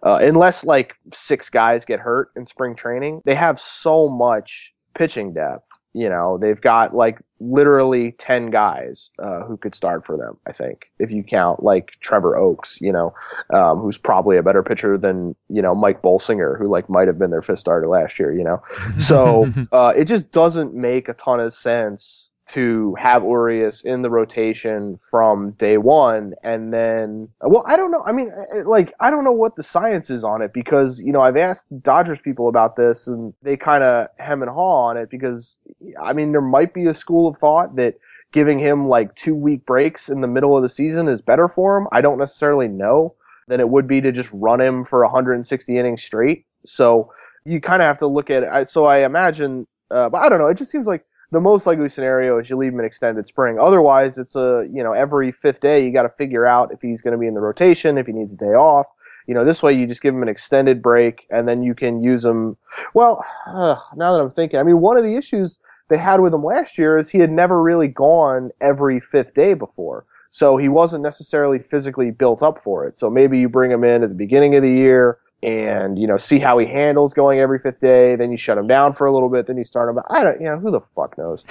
uh, unless like six guys get hurt in spring training, they have so much pitching depth. You know, they've got like literally 10 guys uh, who could start for them, I think, if you count like Trevor Oaks, you know, um, who's probably a better pitcher than, you know, Mike Bolsinger, who like might have been their fifth starter last year, you know. So uh, it just doesn't make a ton of sense to have Urias in the rotation from day one and then well I don't know I mean like I don't know what the science is on it because you know I've asked Dodgers people about this and they kind of hem and haw on it because I mean there might be a school of thought that giving him like two week breaks in the middle of the season is better for him I don't necessarily know than it would be to just run him for 160 innings straight so you kind of have to look at it. So I imagine, uh, but I don't know. It just seems like the most likely scenario is you leave him in extended spring. Otherwise, it's a you know every fifth day you got to figure out if he's going to be in the rotation, if he needs a day off. You know, this way you just give him an extended break, and then you can use him. Well, uh, now that I'm thinking, I mean, one of the issues they had with him last year is he had never really gone every fifth day before. So he wasn't necessarily physically built up for it. So maybe you bring him in at the beginning of the year and you know see how he handles going every fifth day. Then you shut him down for a little bit. Then you start him. I don't. You know who the fuck knows.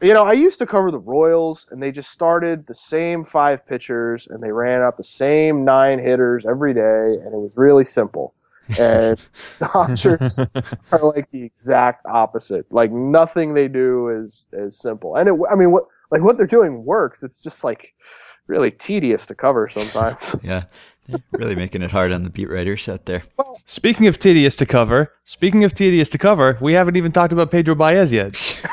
you know I used to cover the Royals and they just started the same five pitchers and they ran out the same nine hitters every day and it was really simple. And Dodgers are like the exact opposite. Like nothing they do is is simple. And it, I mean what like what they're doing works. It's just like really tedious to cover sometimes. yeah. Really making it hard on the beat writers out there. Speaking of tedious to cover, speaking of tedious to cover, we haven't even talked about Pedro Baez yet.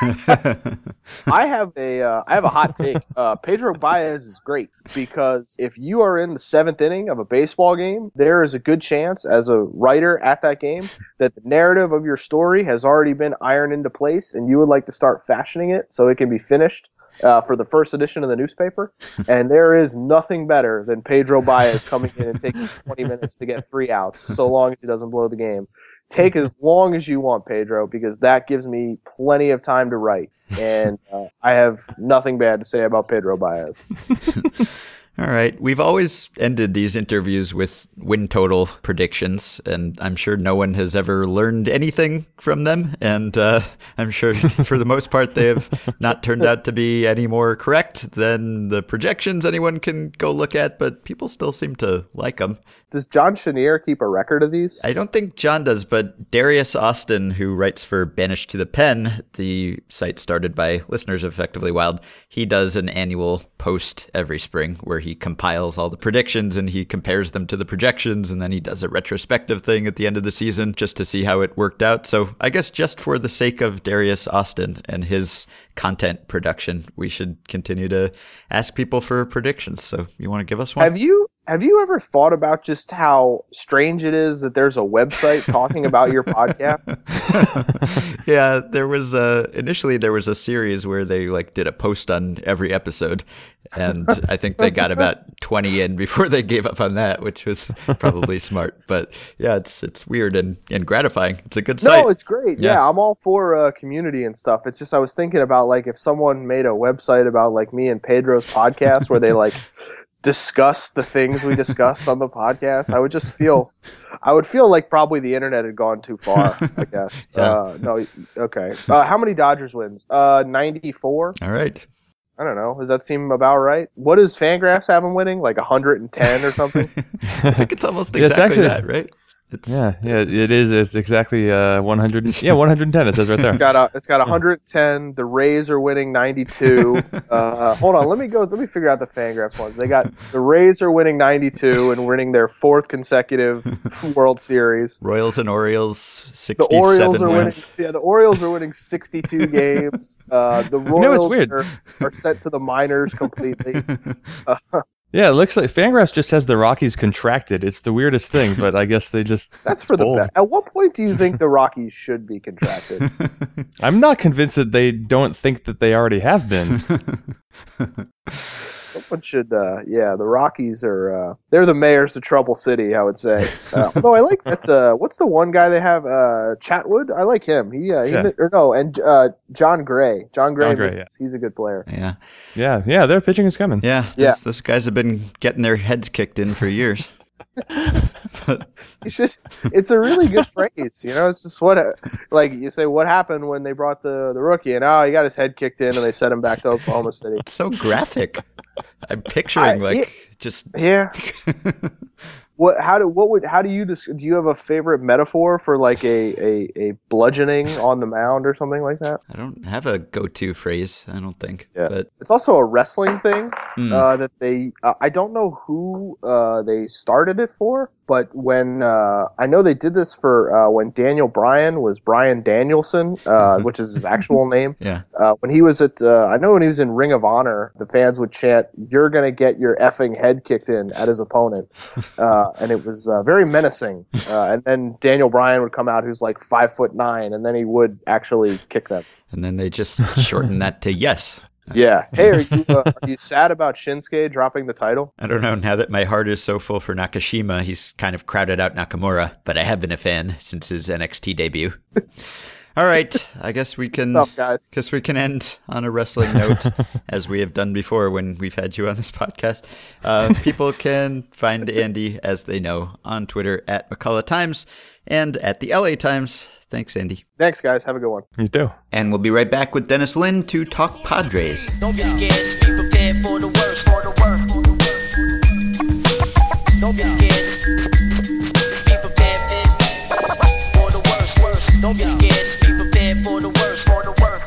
I have a uh, I have a hot take. Uh, Pedro Baez is great because if you are in the seventh inning of a baseball game, there is a good chance, as a writer at that game, that the narrative of your story has already been ironed into place, and you would like to start fashioning it so it can be finished uh, for the first edition of the newspaper, and there is nothing better than Pedro Baez coming in and taking 20 minutes to get three outs, so long as he doesn't blow the game. Take as long as you want, Pedro, because that gives me plenty of time to write, and uh, I have nothing bad to say about Pedro Baez. All right. We've always ended these interviews with win total predictions, and I'm sure no one has ever learned anything from them. And uh, I'm sure for the most part, they have not turned out to be any more correct than the projections anyone can go look at, but people still seem to like them. Does John Chenier keep a record of these? I don't think John does, but Darius Austin, who writes for Banished to the Pen, the site started by listeners of Effectively Wild, he does an annual post every spring where he compiles all the predictions and he compares them to the projections and then he does a retrospective thing at the end of the season just to see how it worked out. So I guess just for the sake of Darius Austin and his content production, we should continue to ask people for predictions. So you want to give us one? Have you have you ever thought about just how strange it is that there's a website talking about your podcast? yeah, there was a initially there was a series where they like did a post on every episode, and I think they got about twenty in before they gave up on that, which was probably smart. But yeah, it's it's weird and, and gratifying. It's a good site. No, it's great. Yeah, yeah I'm all for uh, community and stuff. It's just I was thinking about like if someone made a website about like me and Pedro's podcast where they like discuss the things we discussed on the podcast, I would just feel, I would feel like probably the internet had gone too far. I guess. yeah. Uh, no. Okay. Uh, how many Dodgers wins? Uh, ninety four. All right. I don't know. Does that seem about right? What does Fangraphs have them winning? Like 110 or something? I think it's almost exactly it's actually, that, right? It's, yeah, yeah, it's, it is. It's exactly uh, 100. Yeah, 110. It says right there. It's got a, it's got 110. The Rays are winning 92. uh, hold on, let me go. Let me figure out the Fangraphs ones. They got the Rays are winning 92 and winning their fourth consecutive World Series. Royals and Orioles 67 the Orioles are wins. winning. Yeah, the Orioles are winning 62 games. Uh, the Royals you know, it's weird. Are, are sent to the minors completely. Yeah, it looks like Fangraphs just has the Rockies contracted. It's the weirdest thing, but I guess they just That's for the best. At what point do you think the Rockies should be contracted? I'm not convinced that they don't think that they already have been. Someone should, uh, yeah. The Rockies are uh, they're the mayors of Trouble City, I would say. Uh, although I like that. Uh, what's the one guy they have? Uh, Chatwood. I like him. He, uh, he yeah. or no, and uh, Jon Gray. Jon Gray. Jon Gray yeah. He's a good player. Yeah. Yeah. Yeah. Their pitching is coming. Yeah. Those, yeah. Those guys have been getting their heads kicked in for years. You should. It's a really good phrase. You know, it's just what, like you say, what happened when they brought the the rookie, and oh, he got his head kicked in, and they sent him back to Oklahoma City. It's so graphic. I'm picturing I, like just yeah. what? How do what would? How do you do? You have a favorite metaphor for like a, a a bludgeoning on the mound or something like that? I don't have a go-to phrase. I don't think. Yeah. But it's also a wrestling thing mm. uh, that they. Uh, I don't know who uh, they started it for, but when uh, I know they did this for uh, when Daniel Bryan was Bryan Danielson, uh, which is his actual name. Yeah. Uh, when he was at, uh, I know when he was in Ring of Honor, the fans would chant, "You're gonna get your effing head kicked in" at his opponent, uh, and it was uh, very menacing. Uh, and then Daniel Bryan would come out, who's like five foot nine, and then he would actually kick them. And then they just shortened that to yes. Yeah. Hey, are you uh, are you sad about Shinsuke dropping the title? I don't know. Now that my heart is so full for Nakashima, he's kind of crowded out Nakamura, but I have been a fan since his NXT debut. All right, I guess we can. Stuff, guys. Guess we can end on a wrestling note, as we have done before when we've had you on this podcast. Uh, people can find Andy as they know on Twitter at McCullough Times and at the LA Times. Thanks, Andy. Thanks, guys. Have a good one. You too. And we'll be right back with Dennis Lin to talk Padres.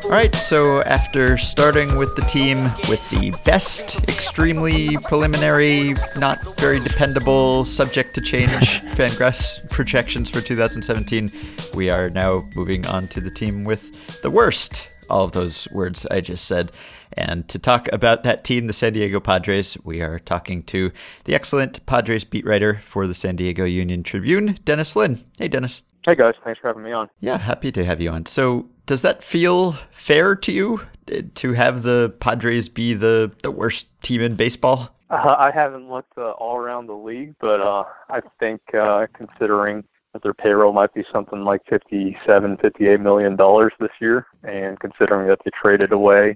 All right, so after starting with the team with the best, extremely preliminary, not very dependable, subject to change Fangraphs projections for 2017, we are now moving on to the team with the worst. All of those words I just said. And to talk about that team, the San Diego Padres, we are talking to the excellent Padres beat writer for the San Diego Union Tribune, Dennis Lin. Hey, Dennis. Hey guys, thanks for having me on. Yeah, happy to have you on. So, does that feel fair to you uh, to have the Padres be the, the worst team in baseball? Uh, I haven't looked uh, all around the league, but uh, I think uh, considering that their payroll might be something like 57, 58 million dollars this year, and considering that they traded away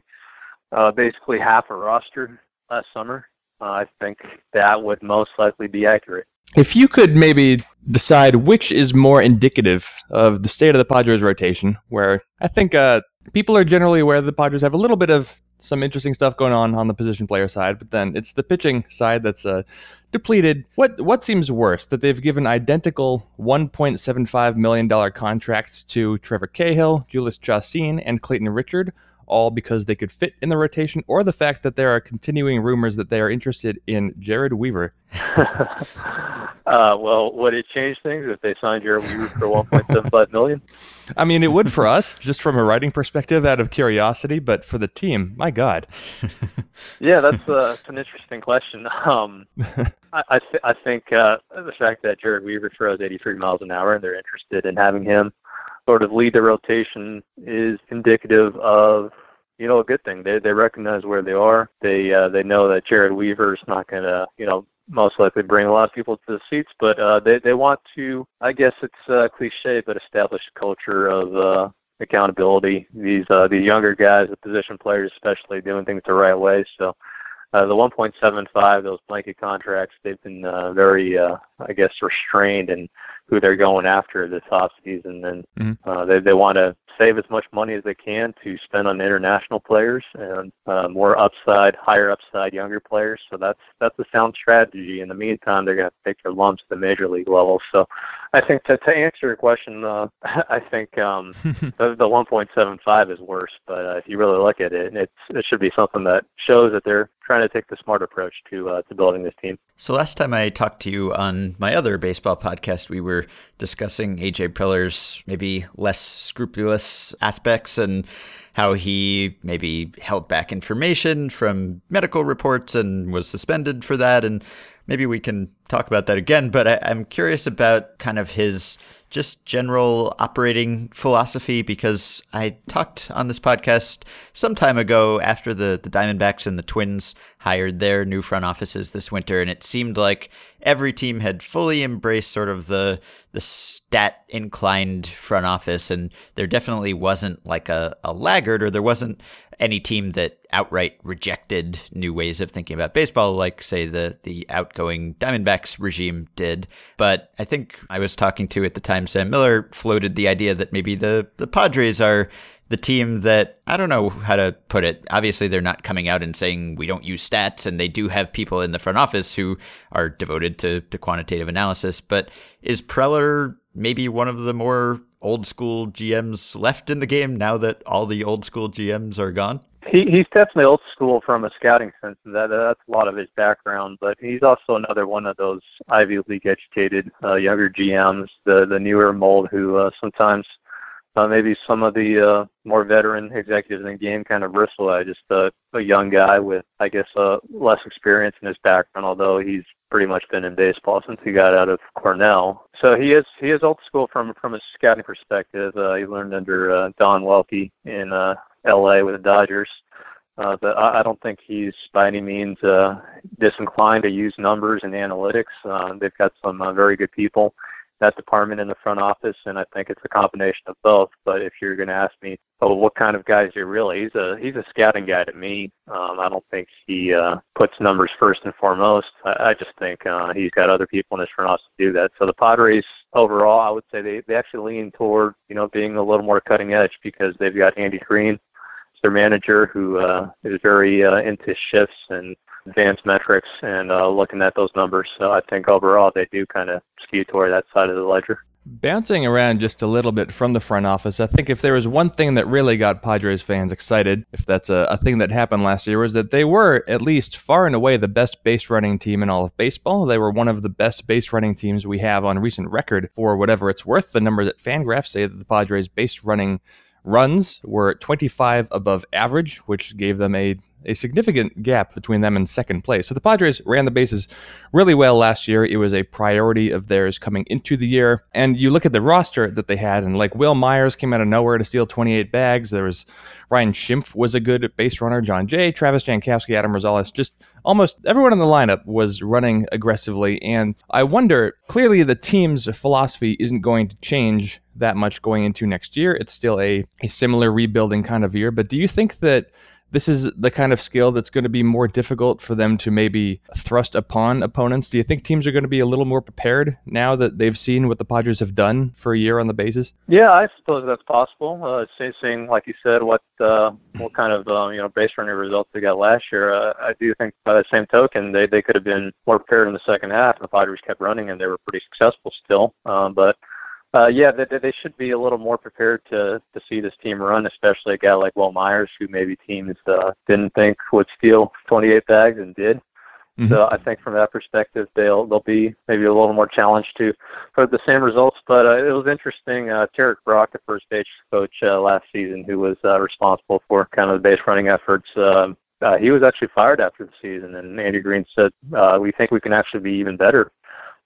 uh, basically half a roster last summer, uh, I think that would most likely be accurate. If you could maybe decide which is more indicative of the state of the Padres rotation, where I think uh, people are generally aware that the Padres have a little bit of some interesting stuff going on on the position player side, but then it's the pitching side that's uh, depleted. What what seems worse that they've given identical 1.75 million dollar contracts to Trevor Cahill, Jhoulys Chacin, and Clayton Richard, all because they could fit in the rotation, or the fact that there are continuing rumors that they are interested in Jered Weaver. uh, well, would it change things if they signed Jered Weaver for 1.75 million? I mean, it would for us, just from a writing perspective, out of curiosity, but for the team, my God. Yeah, that's, uh, that's an interesting question. Um, I I, th- I think uh, the fact that Jered Weaver throws 83 miles an hour and they're interested in having him sort of lead the rotation is indicative of you know a good thing. They they recognize where they are. They uh, they know that Jered Weaver's not going to you know most likely bring a lot of people to the seats, but uh, they they want to. I guess it's uh, cliche, but establish a culture of uh, accountability. These uh, these younger guys, the position players especially, doing things the right way. So. Uh, the 1.75, those blanket contracts, they've been uh, very, uh, I guess, restrained in who they're going after this off season, and Mhm. uh, they they want to save as much money as they can to spend on international players and uh, more upside, higher upside younger players. So that's that's a sound strategy. In the meantime, they're going to take their lumps at the major league level. So I think to, to answer your question, uh, I think um, the, the 1.75 is worse. But uh, if you really look at it, it's it should be something that shows that they're trying to take the smart approach to uh, to building this team. So last time I talked to you on my other baseball podcast, we were discussing AJ Preller's maybe less scrupulous aspects and how he maybe held back information from medical reports and was suspended for that. And maybe we can talk about that again. But I, I'm curious about kind of his just general operating philosophy because I talked on this podcast some time ago after the, the Diamondbacks and the Twins hired their new front offices this winter, and it seemed like every team had fully embraced sort of the the stat inclined front office, and there definitely wasn't like a, a laggard or there wasn't any team that outright rejected new ways of thinking about baseball, like say the the outgoing Diamondbacks regime did. But I think I was talking to at the time Sam Miller floated the idea that maybe the the Padres are the team that I don't know how to put it. Obviously, they're not coming out and saying we don't use stats, and they do have people in the front office who are devoted to, to quantitative analysis. But is Preller maybe one of the more old school GMs left in the game now that all the old school GMs are gone? He he's definitely old school from a scouting sense. That that's a lot of his background, but he's also another one of those Ivy League educated uh, younger GMs, the the newer mold who uh, sometimes uh, maybe some of the uh, more veteran executives in the game kind of bristle at just uh, a young guy with, I guess, uh, less experience in his background. Although he's pretty much been in baseball since he got out of Cornell, so he is he is old school from from a scouting perspective. Uh, he learned under uh, Don Welke in uh, L.A. with the Dodgers. Uh, but I, I don't think he's by any means uh, disinclined to use numbers and analytics. Uh, they've got some uh, very good people that department in the front office, and I think it's a combination of both. But if you're going to ask me, oh, what kind of guy is he really? He's a he's a scouting guy to me. Um, I don't think he uh, puts numbers first and foremost. I, I just think uh, he's got other people in his front office to do that. So the Padres overall, I would say they they actually lean toward you know being a little more cutting edge because they've got Andy Green, their manager, who uh, is very uh, into shifts and advanced metrics and uh, looking at those numbers. So I think overall they do kind of skew toward that side of the ledger. Bouncing around just a little bit from the front office, I think if there was one thing that really got Padres fans excited, if that's a, a, thing that happened last year, was that they were at least far and away the best base running team in all of baseball. They were one of the best base running teams we have on recent record for whatever it's worth. The number that Fangraphs say that the Padres base running runs were 25 above average, which gave them a a significant gap between them and second place. So the Padres ran the bases really well last year. It was a priority of theirs coming into the year. And you look at the roster that they had, and like Wil Myers came out of nowhere to steal 28 bags. There was Ryan Schimpf was a good base runner. Jon Jay, Travis Jankowski, Adam Rosales, just almost everyone in the lineup was running aggressively. And I wonder, clearly the team's philosophy isn't going to change that much going into next year. It's still a, a similar rebuilding kind of year. But do you think that this is the kind of skill that's going to be more difficult for them to maybe thrust upon opponents. Do you think teams are going to be a little more prepared now that they've seen what the Padres have done for a year on the bases? Yeah, I suppose that's possible. Uh, seeing, like you said, what uh, what kind of uh, you know base running results they got last year, uh, I do think by the same token they they could have been more prepared in the second half. The Padres kept running, and they were pretty successful still. Um, but uh, yeah, they, they should be a little more prepared to to see this team run, especially a guy like Wil Myers, who maybe teams uh, didn't think would steal 28 bags and did. Mm-hmm. So I think from that perspective, they'll they'll be maybe a little more challenged to for the same results. But uh, it was interesting. Uh, Tarrik Brock, the first base coach uh, last season, who was uh, responsible for kind of the base running efforts. Uh, uh, he was actually fired after the season, and Andy Green said, uh, "We think we can actually be even better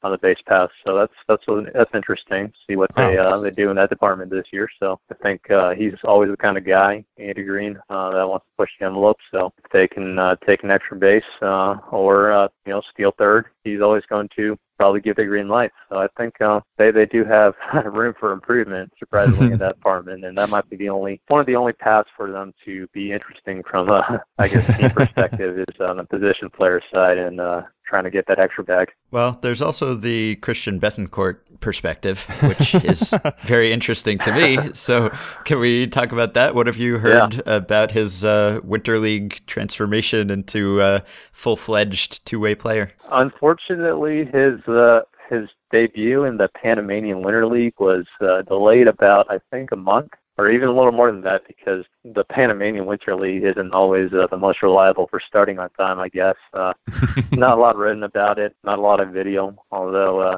on the base pass. So that's that's that's interesting. See what they uh, they do in that department this year. So I think uh, he's always the kind of guy, Andy Green, uh, that wants to push the envelope. So if they can uh, take an extra base uh, or uh, you know steal third, he's always going to probably give the green light. So I think uh, they they do have room for improvement, surprisingly, in that department, and that might be the only one of the only paths for them to be interesting from a I guess team perspective is on the position player side and uh, trying to get that extra bag. Well, there's also the Christian Bethancourt perspective, which is very interesting to me. So, can we talk about that? What have you heard yeah. about his uh, Winter League transformation into a full-fledged two-way player? Unfortunately, his uh, his debut in the Panamanian Winter League was uh, delayed about, I think, a month or even a little more than that because the Panamanian Winter League isn't always uh, the most reliable for starting on time, I guess. Uh, not a lot written about it, not a lot of video, although uh,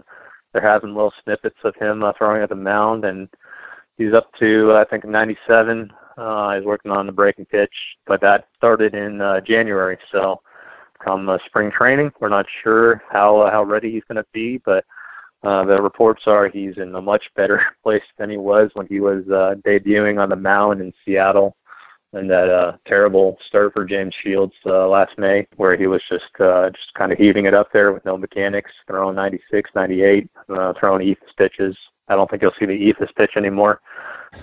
there have been little snippets of him uh, throwing at the mound, and he's up to, I think, 97. Uh, he's working on the breaking pitch, but that started in uh, January, so come uh, spring training, we're not sure how uh, how ready he's going to be, but uh, the reports are he's in a much better place than he was when he was uh, debuting on the mound in Seattle and that uh, terrible start for James Shields uh, last May, where he was just uh, just kind of heaving it up there with no mechanics, throwing 96, 98, uh, throwing eephus pitches. I don't think you'll see the eephus pitch anymore.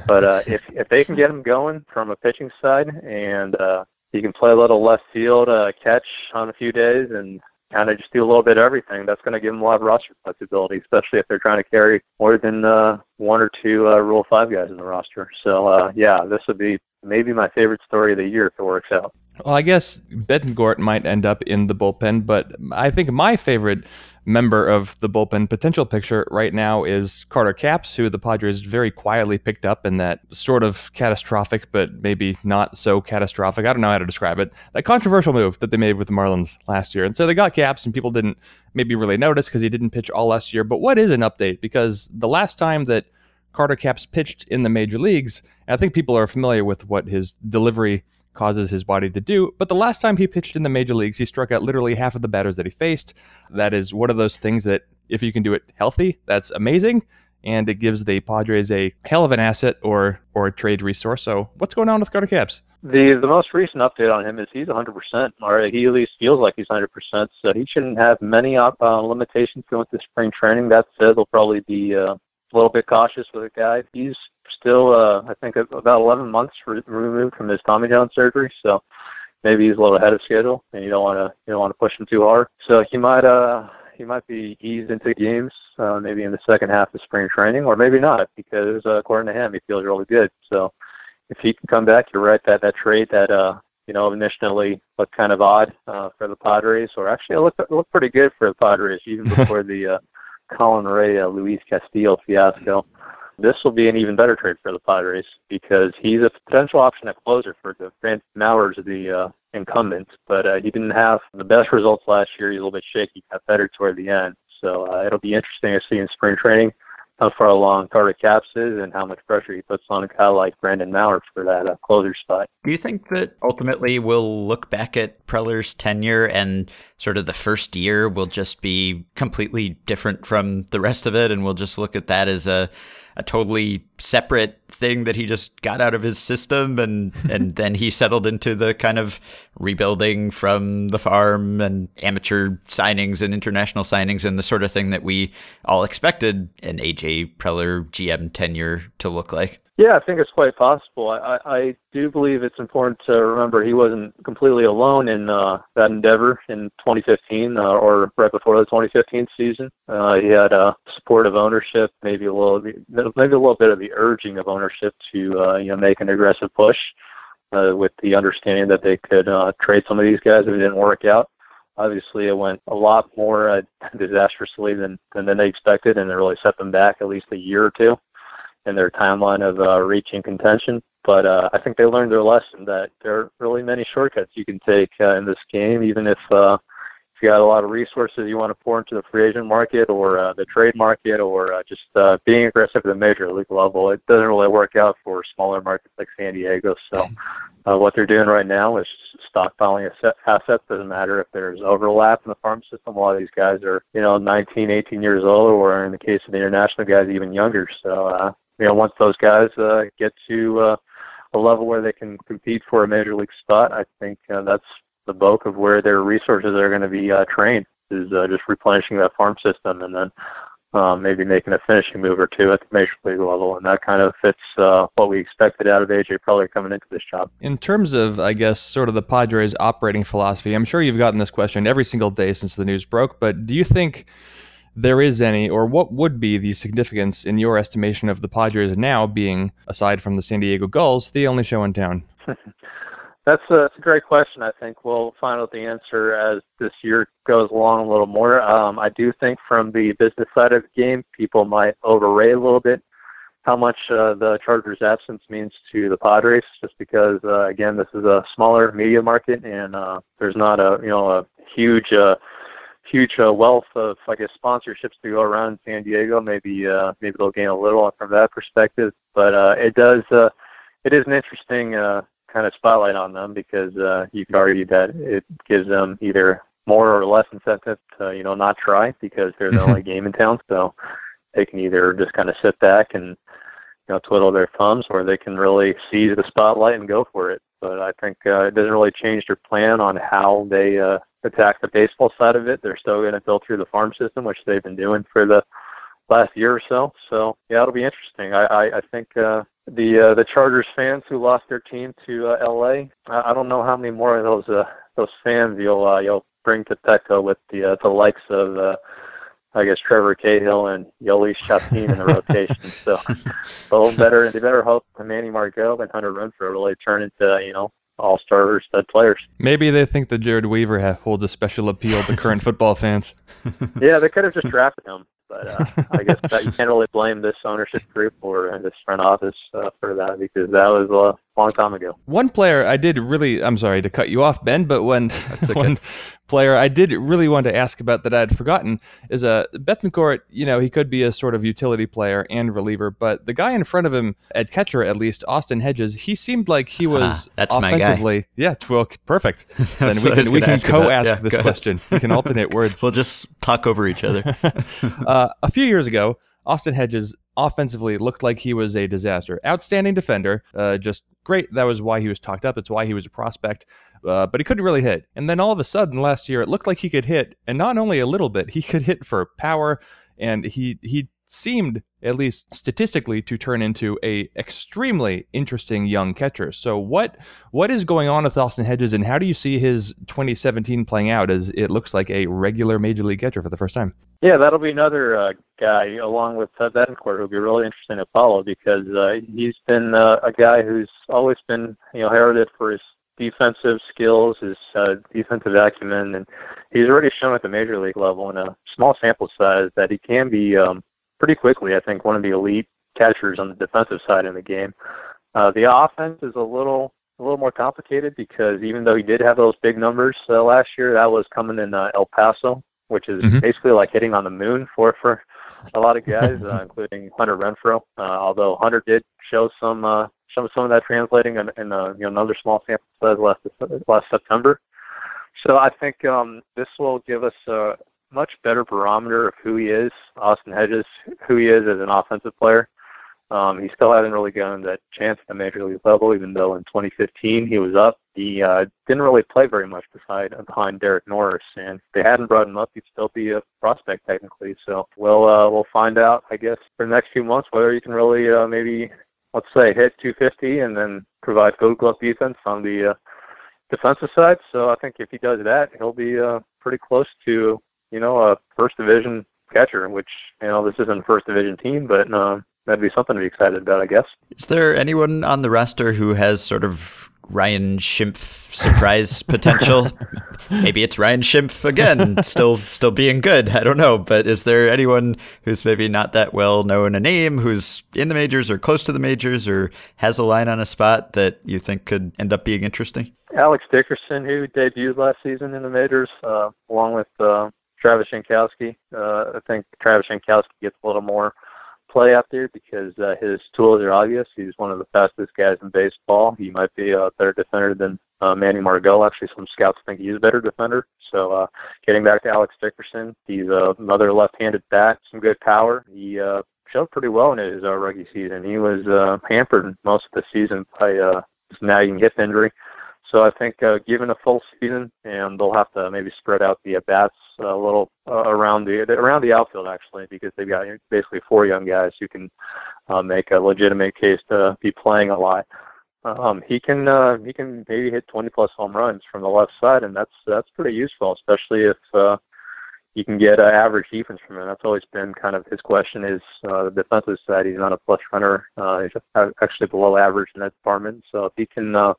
But uh, if if they can get him going from a pitching side, and uh, he can play a little left field uh, catch on a few days, and kind of just do a little bit of everything. That's going to give them a lot of roster flexibility, especially if they're trying to carry more than uh, one or two uh, Rule Five guys in the roster. So uh, yeah, this would be maybe my favorite story of the year if it works out. Well, I guess Bethancourt might end up in the bullpen, but I think my favorite member of the bullpen potential picture right now is Carter Capps, who the Padres very quietly picked up in that sort of catastrophic, but maybe not so catastrophic. I don't know how to describe it. That controversial move that they made with the Marlins last year. And so they got Capps, and people didn't maybe really notice because he didn't pitch all last year. But what is an update? Because the last time that Carter Capps pitched in the major leagues, I think people are familiar with what his delivery causes his body to do. But the last time he pitched in the major leagues, he struck out literally half of the batters that he faced. That is one of those things that if you can do it healthy, that's amazing. And it gives the Padres a hell of an asset or or a trade resource. So what's going on with Carter Capps? The the most recent update on him is he's 100%, or he at least feels like he's 100%. So he shouldn't have many uh, limitations going to spring training. That said, they'll probably be uh, a little bit cautious with a guy. He's still, uh, I think, about 11 months re- removed from his Tommy John surgery. So maybe he's a little ahead of schedule, and you don't want to you don't want to push him too hard. So he might uh he might be eased into games uh, maybe in the second half of spring training, or maybe not because uh, according to him, he feels really good. So if he can come back, you're right that that trade that uh you know initially looked kind of odd uh, for the Padres, or actually it looked it looked pretty good for the Padres even before the uh, Colin Rea uh, Luis Castillo fiasco. This will be an even better trade for the Padres because he's a potential option at closer for the Brandon Maurer, the uh, incumbent, but uh, he didn't have the best results last year. He's a little bit shaky, got better toward the end. So uh, it'll be interesting to see in spring training how far along Carter Capps is and how much pressure he puts on a guy like Brandon Maurer for that uh, closer spot. Do you think that ultimately we'll look back at Preller's tenure and sort of the first year will just be completely different from the rest of it, and we'll just look at that as a a totally separate thing that he just got out of his system and and then he settled into the kind of rebuilding from the farm and amateur signings and international signings and the sort of thing that we all expected an AJ Preller GM tenure to look like. Yeah, I think it's quite possible. I, I do believe it's important to remember he wasn't completely alone in uh, that endeavor in 2015 uh, or right before the 2015 season. Uh, he had uh, supportive ownership, maybe a little, maybe a little bit of the urging of ownership to uh, you know make an aggressive push, uh, with the understanding that they could uh, trade some of these guys if it didn't work out. Obviously, it went a lot more uh, disastrously than than they expected, and it really set them back at least a year or two in their timeline of uh, reaching contention. But uh, I think they learned their lesson that there are really many shortcuts you can take uh, in this game, even if uh, if you got a lot of resources you want to pour into the free agent market or uh, the trade market or uh, just uh, being aggressive at the major league level. It doesn't really work out for smaller markets like San Diego. So uh, what they're doing right now is stockpiling assets. Doesn't matter if there's overlap in the farm system. A lot of these guys are, you know, 19, 18 years old, or in the case of the international guys, even younger. So uh, you know, once those guys uh, get to uh, a level where they can compete for a major league spot, I think uh, that's the bulk of where their resources are going to be uh, trained is uh, just replenishing that farm system and then um, maybe making a finishing move or two at the major league level, and that kind of fits uh, what we expected out of AJ probably coming into this job. In terms of, I guess, sort of the Padres' operating philosophy, I'm sure you've gotten this question every single day since the news broke, but do you think there is any, or what would be the significance in your estimation of the Padres now being, aside from the San Diego Gulls, the only show in town? that's, a, that's a great question. I think we'll find out the answer as this year goes along a little more. Um, I do think from the business side of the game, people might overrate a little bit how much uh, the Chargers' absence means to the Padres, just because uh, again, this is a smaller media market, and uh, there's not a you know a huge uh, huge uh, wealth of I guess sponsorships to go around in San Diego. Maybe uh, maybe they'll gain a little from that perspective, but uh, it does uh, it is an interesting uh, kind of spotlight on them because uh, you could argue that it gives them either more or less incentive to you know not try because they're the only game in town, so they can either just kind of sit back and you know twiddle their thumbs, or they can really seize the spotlight and go for it. But I think uh, it doesn't really change their plan on how they uh, attack the baseball side of it. They're still going to build through the farm system, which they've been doing for the last year or so. So yeah, it'll be interesting. I I, I think uh, the uh, the Chargers fans who lost their team to uh, L.A. I, I don't know how many more of those uh, those fans you'll uh, you'll bring to Petco with the uh, the likes of. Uh, I guess Trevor Cahill and Jhoulys Chacín in the rotation. So, a little better. They better hope Manny Margot and Hunter Renfroe really turn into you know all star stud players. Maybe they think that Jered Weaver ha- holds a special appeal to current football fans. Yeah, they could have just drafted him, but uh, I guess that you can't really blame this ownership group or uh, this front office uh, for that because that was a long time ago. One player I did really, I'm sorry to cut you off, Ben, but when okay. one player I did really want to ask about that I'd forgotten is uh, Bethancourt. You know, he could be a sort of utility player and reliever, but the guy in front of him at catcher, at least Austin Hedges, he seemed like he was Ah, that's my guy. offensively. Yeah, t- well, perfect. then we what I was can we can ask co-ask Yeah, this go question. We can alternate words. We'll just talk over each other. uh, a few years ago, Austin Hedges offensively looked like he was a disaster. Outstanding defender, uh, just great. That was why he was talked up. It's why he was a prospect. Uh, but he couldn't really hit. And then all of a sudden, last year, it looked like he could hit, and not only a little bit, he could hit for power, and he he seemed at least statistically to turn into a extremely interesting young catcher. So what what is going on with Austin Hedges, and how do you see his 2017 playing out? As it looks like a regular major league catcher for the first time. Yeah, that'll be another uh, guy along with uh, Bethancourt who'll be really interesting to follow because uh, he's been uh, a guy who's always been you know heralded for his defensive skills, his uh, defensive acumen, and he's already shown at the major league level in a small sample size that he can be um, pretty quickly. I think one of the elite catchers on the defensive side in the game. Uh, the offense is a little a little more complicated because even though he did have those big numbers uh, last year, that was coming in uh, El Paso, which is Mhm. basically like hitting on the moon for for a lot of guys, uh, including Hunter Renfroe. Uh, although Hunter did show some uh, show some of that translating in, in uh, you know another small sample size last last September. So I think um, this will give us a much better barometer of who he is, Austin Hedges, who he is as an offensive player. Um, he still hasn't really gotten that chance at the major league level, even though in 2015 he was up. He uh, didn't really play very much beside behind Derek Norris, and if they hadn't brought him up, he'd still be a prospect technically. So we'll uh, we'll find out, I guess, for the next few months whether he can really uh, maybe let's say hit 250 and then provide Gold Glove defense on the uh, defensive side. So I think if he does that, he'll be uh, pretty close to you know a first division catcher, which you know this isn't a first division team, but uh, that'd be something to be excited about, I guess. Is there anyone on the roster who has sort of Ryan Schimpf surprise potential? maybe it's Ryan Schimpf again, still still being good. I don't know, but is there anyone who's maybe not that well known a name, who's in the majors or close to the majors, or has a line on a spot that you think could end up being interesting? Alex Dickerson, who debuted last season in the majors, uh, along with uh, Travis Jankowski. Uh, I think Travis Jankowski gets a little more play out there because uh, his tools are obvious. He's one of the fastest guys in baseball. He might be a better defender than uh, Manny Margot. Actually, some scouts think he's a better defender. So, uh, getting back to Alex Dickerson, he's another left-handed bat, some good power. He uh, showed pretty well in his uh, rookie season. He was uh, hampered most of the season by uh, this nagging hip injury. So I think uh, given a full season, and they'll have to maybe spread out the at bats a little uh, around the around the outfield actually, because they've got basically four young guys who can uh, make a legitimate case to be playing a lot. Um, he can uh, he can maybe hit 20 plus home runs from the left side, and that's that's pretty useful, especially if uh, you can get uh, average defense from him. That's always been kind of his question is uh, the defensive side. He's not a plus runner. Uh, he's actually below average in that department. So if he can uh,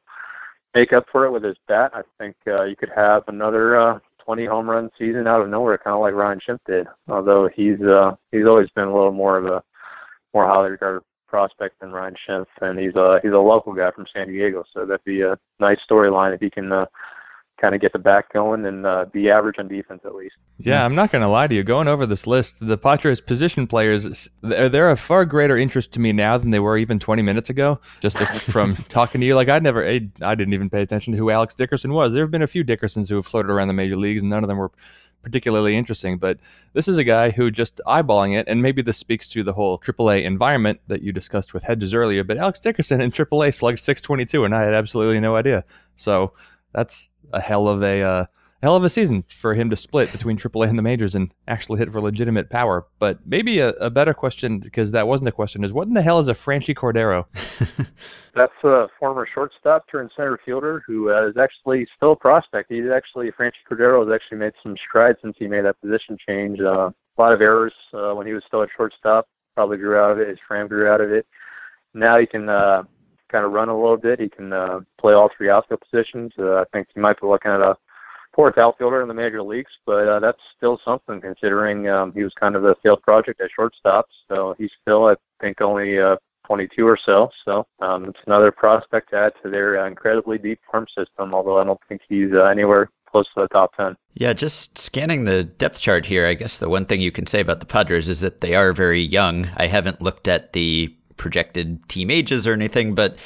make up for it with his bat, I think uh, you could have another uh, 20 home run season out of nowhere, kind of like Ryan Schimpf did. Although he's uh, he's always been a little more of a more highly regarded prospect than Ryan Schimpf, and he's a he's a local guy from San Diego, so that'd be a nice storyline if he can uh, kind of get the back going and uh, be average on defense at least. Yeah, I'm not going to lie to you. Going over this list, the Padres position players, they're, they're of far greater interest to me now than they were even 20 minutes ago. Just, just from talking to you, like I never, I, I didn't even pay attention to who Alex Dickerson was. There have been a few Dickersons who have floated around the major leagues, and none of them were particularly interesting. But this is a guy who just eyeballing it, and maybe this speaks to the whole AAA environment that you discussed with Hedges earlier. But Alex Dickerson in AAA slugged 622, and I had absolutely no idea. So that's a hell of a uh, hell of a season for him to split between AAA and the majors and actually hit for legitimate power. But maybe a, a better question, because that wasn't a question, is what in the hell is a Franchy Cordero? That's a former shortstop turned center fielder who uh, is actually still a prospect. He's actually Franchy Cordero has actually made some strides since he made that position change. Uh, a lot of errors uh, when he was still at shortstop. Probably grew out of it. His frame grew out of it. Now he can uh, kind of run a little bit. He can uh, play all three outfield positions. Uh, I think he might be looking at a fourth outfielder in the major leagues, but uh, that's still something considering um, he was kind of a failed project at shortstop. So he's still, I think, only uh, 22 or so. So um, it's another prospect to add to their uh, incredibly deep farm system. Although I don't think he's uh, anywhere close to the top 10. Yeah, just scanning the depth chart here, I guess the one thing you can say about the Padres is that they are very young. I haven't looked at the projected team ages or anything, but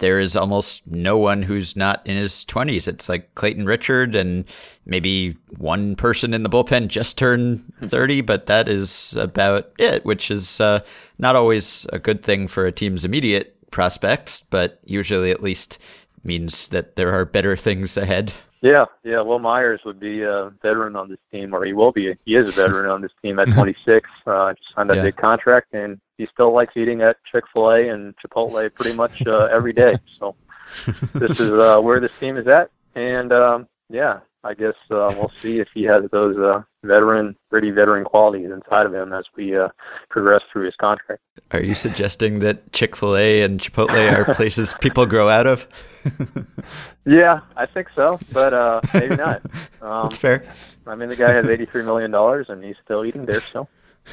there is almost no one who's not in his 20s. It's like Clayton Richard and maybe one person in the bullpen just turned 30, but that is about it, which is uh, not always a good thing for a team's immediate prospects, but usually at least means that there are better things ahead. Yeah, yeah. Wil Myers would be a veteran on this team, or he will be. He is a veteran on this team at 26. Uh, just signed a Yeah. big contract, and he still likes eating at Chick Fil A and Chipotle pretty much uh, every day. So this is uh, where this team is at, and um, yeah, I guess uh, we'll see if he has those uh, veteran, gritty veteran qualities inside of him as we uh, progress through his contract. Are you suggesting that Chick fil A and Chipotle are places people grow out of? Yeah, I think so, but uh, maybe not. Um, That's fair. I mean, the guy has eighty-three million dollars, and he's still eating there. So,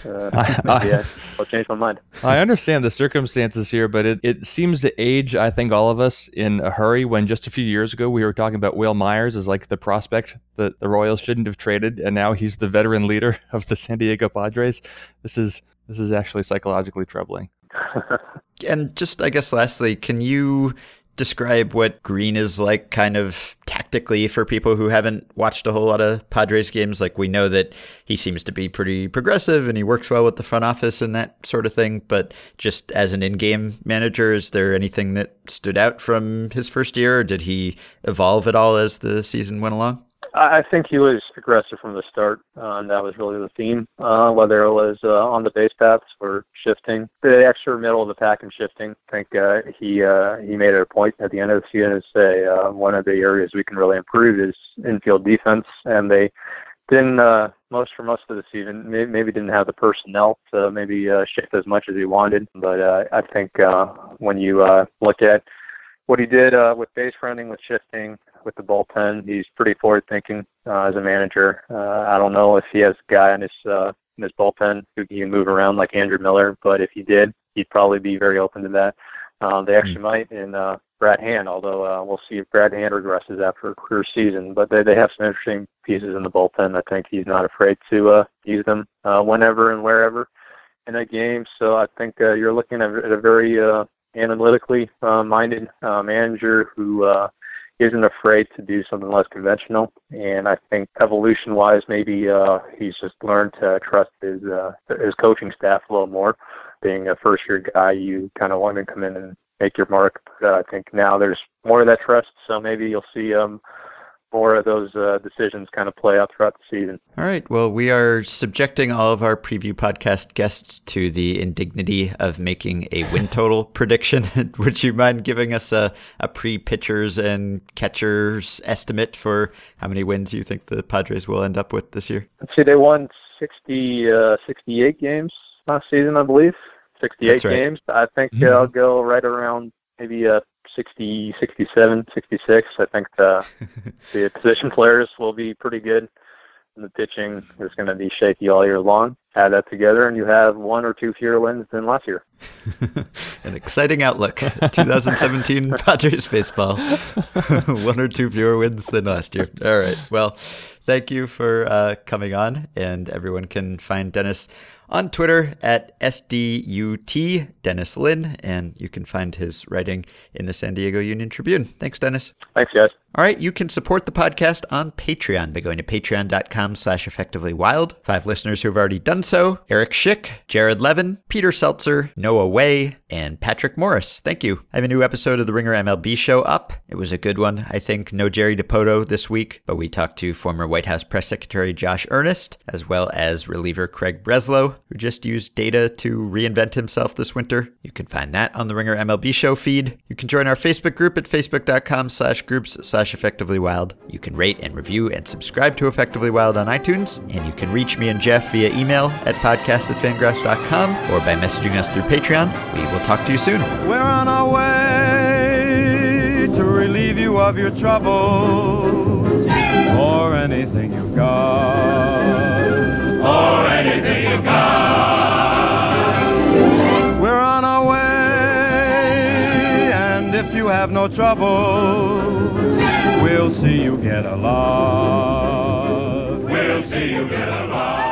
uh, I- maybe I'll change my mind. I understand the circumstances here, but it, it seems to age, I think, all of us in a hurry when just a few years ago we were talking about Wil Myers as like the prospect that the Royals shouldn't have traded, and now he's the veteran leader of the San Diego Padres. This is this is actually psychologically troubling. And just, I guess, lastly, can you describe what Green is like, kind of tactically, for people who haven't watched a whole lot of Padres games? Like, we know that he seems to be pretty progressive and he works well with the front office and that sort of thing. But just as an in game manager, is there anything that stood out from his first year, or did he evolve at all as the season went along? I think he was aggressive from the start, uh, and that was really the theme. Uh, whether it was uh, on the base paths or shifting, the extra middle of the pack and shifting. I think uh, he uh, he made it a point at the end of the season to say uh, one of the areas we can really improve is infield defense, and they didn't uh, most for most of the season. Maybe, maybe didn't have the personnel to maybe uh, shift as much as he wanted, but uh, I think uh, when you uh, look at what he did uh, with base running, with shifting, with the bullpen. He's pretty forward thinking uh, as a manager. Uh, I don't know if he has a guy in his uh, in his bullpen who can move around like Andrew Miller, but if he did, he'd probably be very open to that. Um, they actually might in uh, Brad Hand, although uh, we'll see if Brad Hand regresses after a career season. But they they have some interesting pieces in the bullpen. I think he's not afraid to uh, use them uh, whenever and wherever in a game. So I think uh, you're looking at, at a very uh, analytically uh, minded uh, manager who uh, isn't afraid to do something less conventional. And I think evolution wise, maybe uh, he's just learned to trust his uh, his coaching staff a little more. Being a first year guy, you kind of want to come in and make your mark. But uh, I think now there's more of that trust. So maybe you'll see um, more of those uh, decisions kind of play out throughout the season. All right. Well, we are subjecting all of our preview podcast guests to the indignity of making a win total prediction. Would you mind giving us a, a pre pitchers and catchers estimate for how many wins you think the Padres will end up with this year? Let's see, they won 60, uh, 68 games last season, I believe. 68 right. games. I think uh, I'll go right around maybe uh, 60, 67, 66. I think the, the position players will be pretty good. And the pitching is going to be shaky all year long. Add that together, and you have one or two fewer wins than last year. An exciting outlook. 2017 Padres baseball. One or two fewer wins than last year. All right. Well, thank you for uh, coming on, and everyone can find Dennis on Twitter at SDUT Dennis Lin, and you can find his writing in the San Diego Union Tribune. Thanks, Dennis. Thanks, guys. All right, you can support the podcast on Patreon by going to patreon.com slash effectively wild. Five listeners who have already done so Eric Schick, Jared Levin, Peter Seltzer, Noah Way, and Patrick Morris. Thank you. I have a new episode of the Ringer MLB show up. It was a good one, I think. No Jerry Dipoto this week, but we talked to former White House Press Secretary Josh Earnest, as well as reliever Craig Breslow, who just used data to reinvent himself this winter. You can find that on the Ringer MLB show feed. You can join our Facebook group at facebook.com slash groups slash effectively wild. You can rate and review and subscribe to Effectively Wild on iTunes. And you can reach me and Jeff via email at podcast at fangraphs.com or by messaging us through Patreon. We will talk to you soon. We're on our way to relieve you of your troubles or anything you've got. Or anything to God. We're on our way, and if you have no troubles, we'll see you get along. We'll see you get along.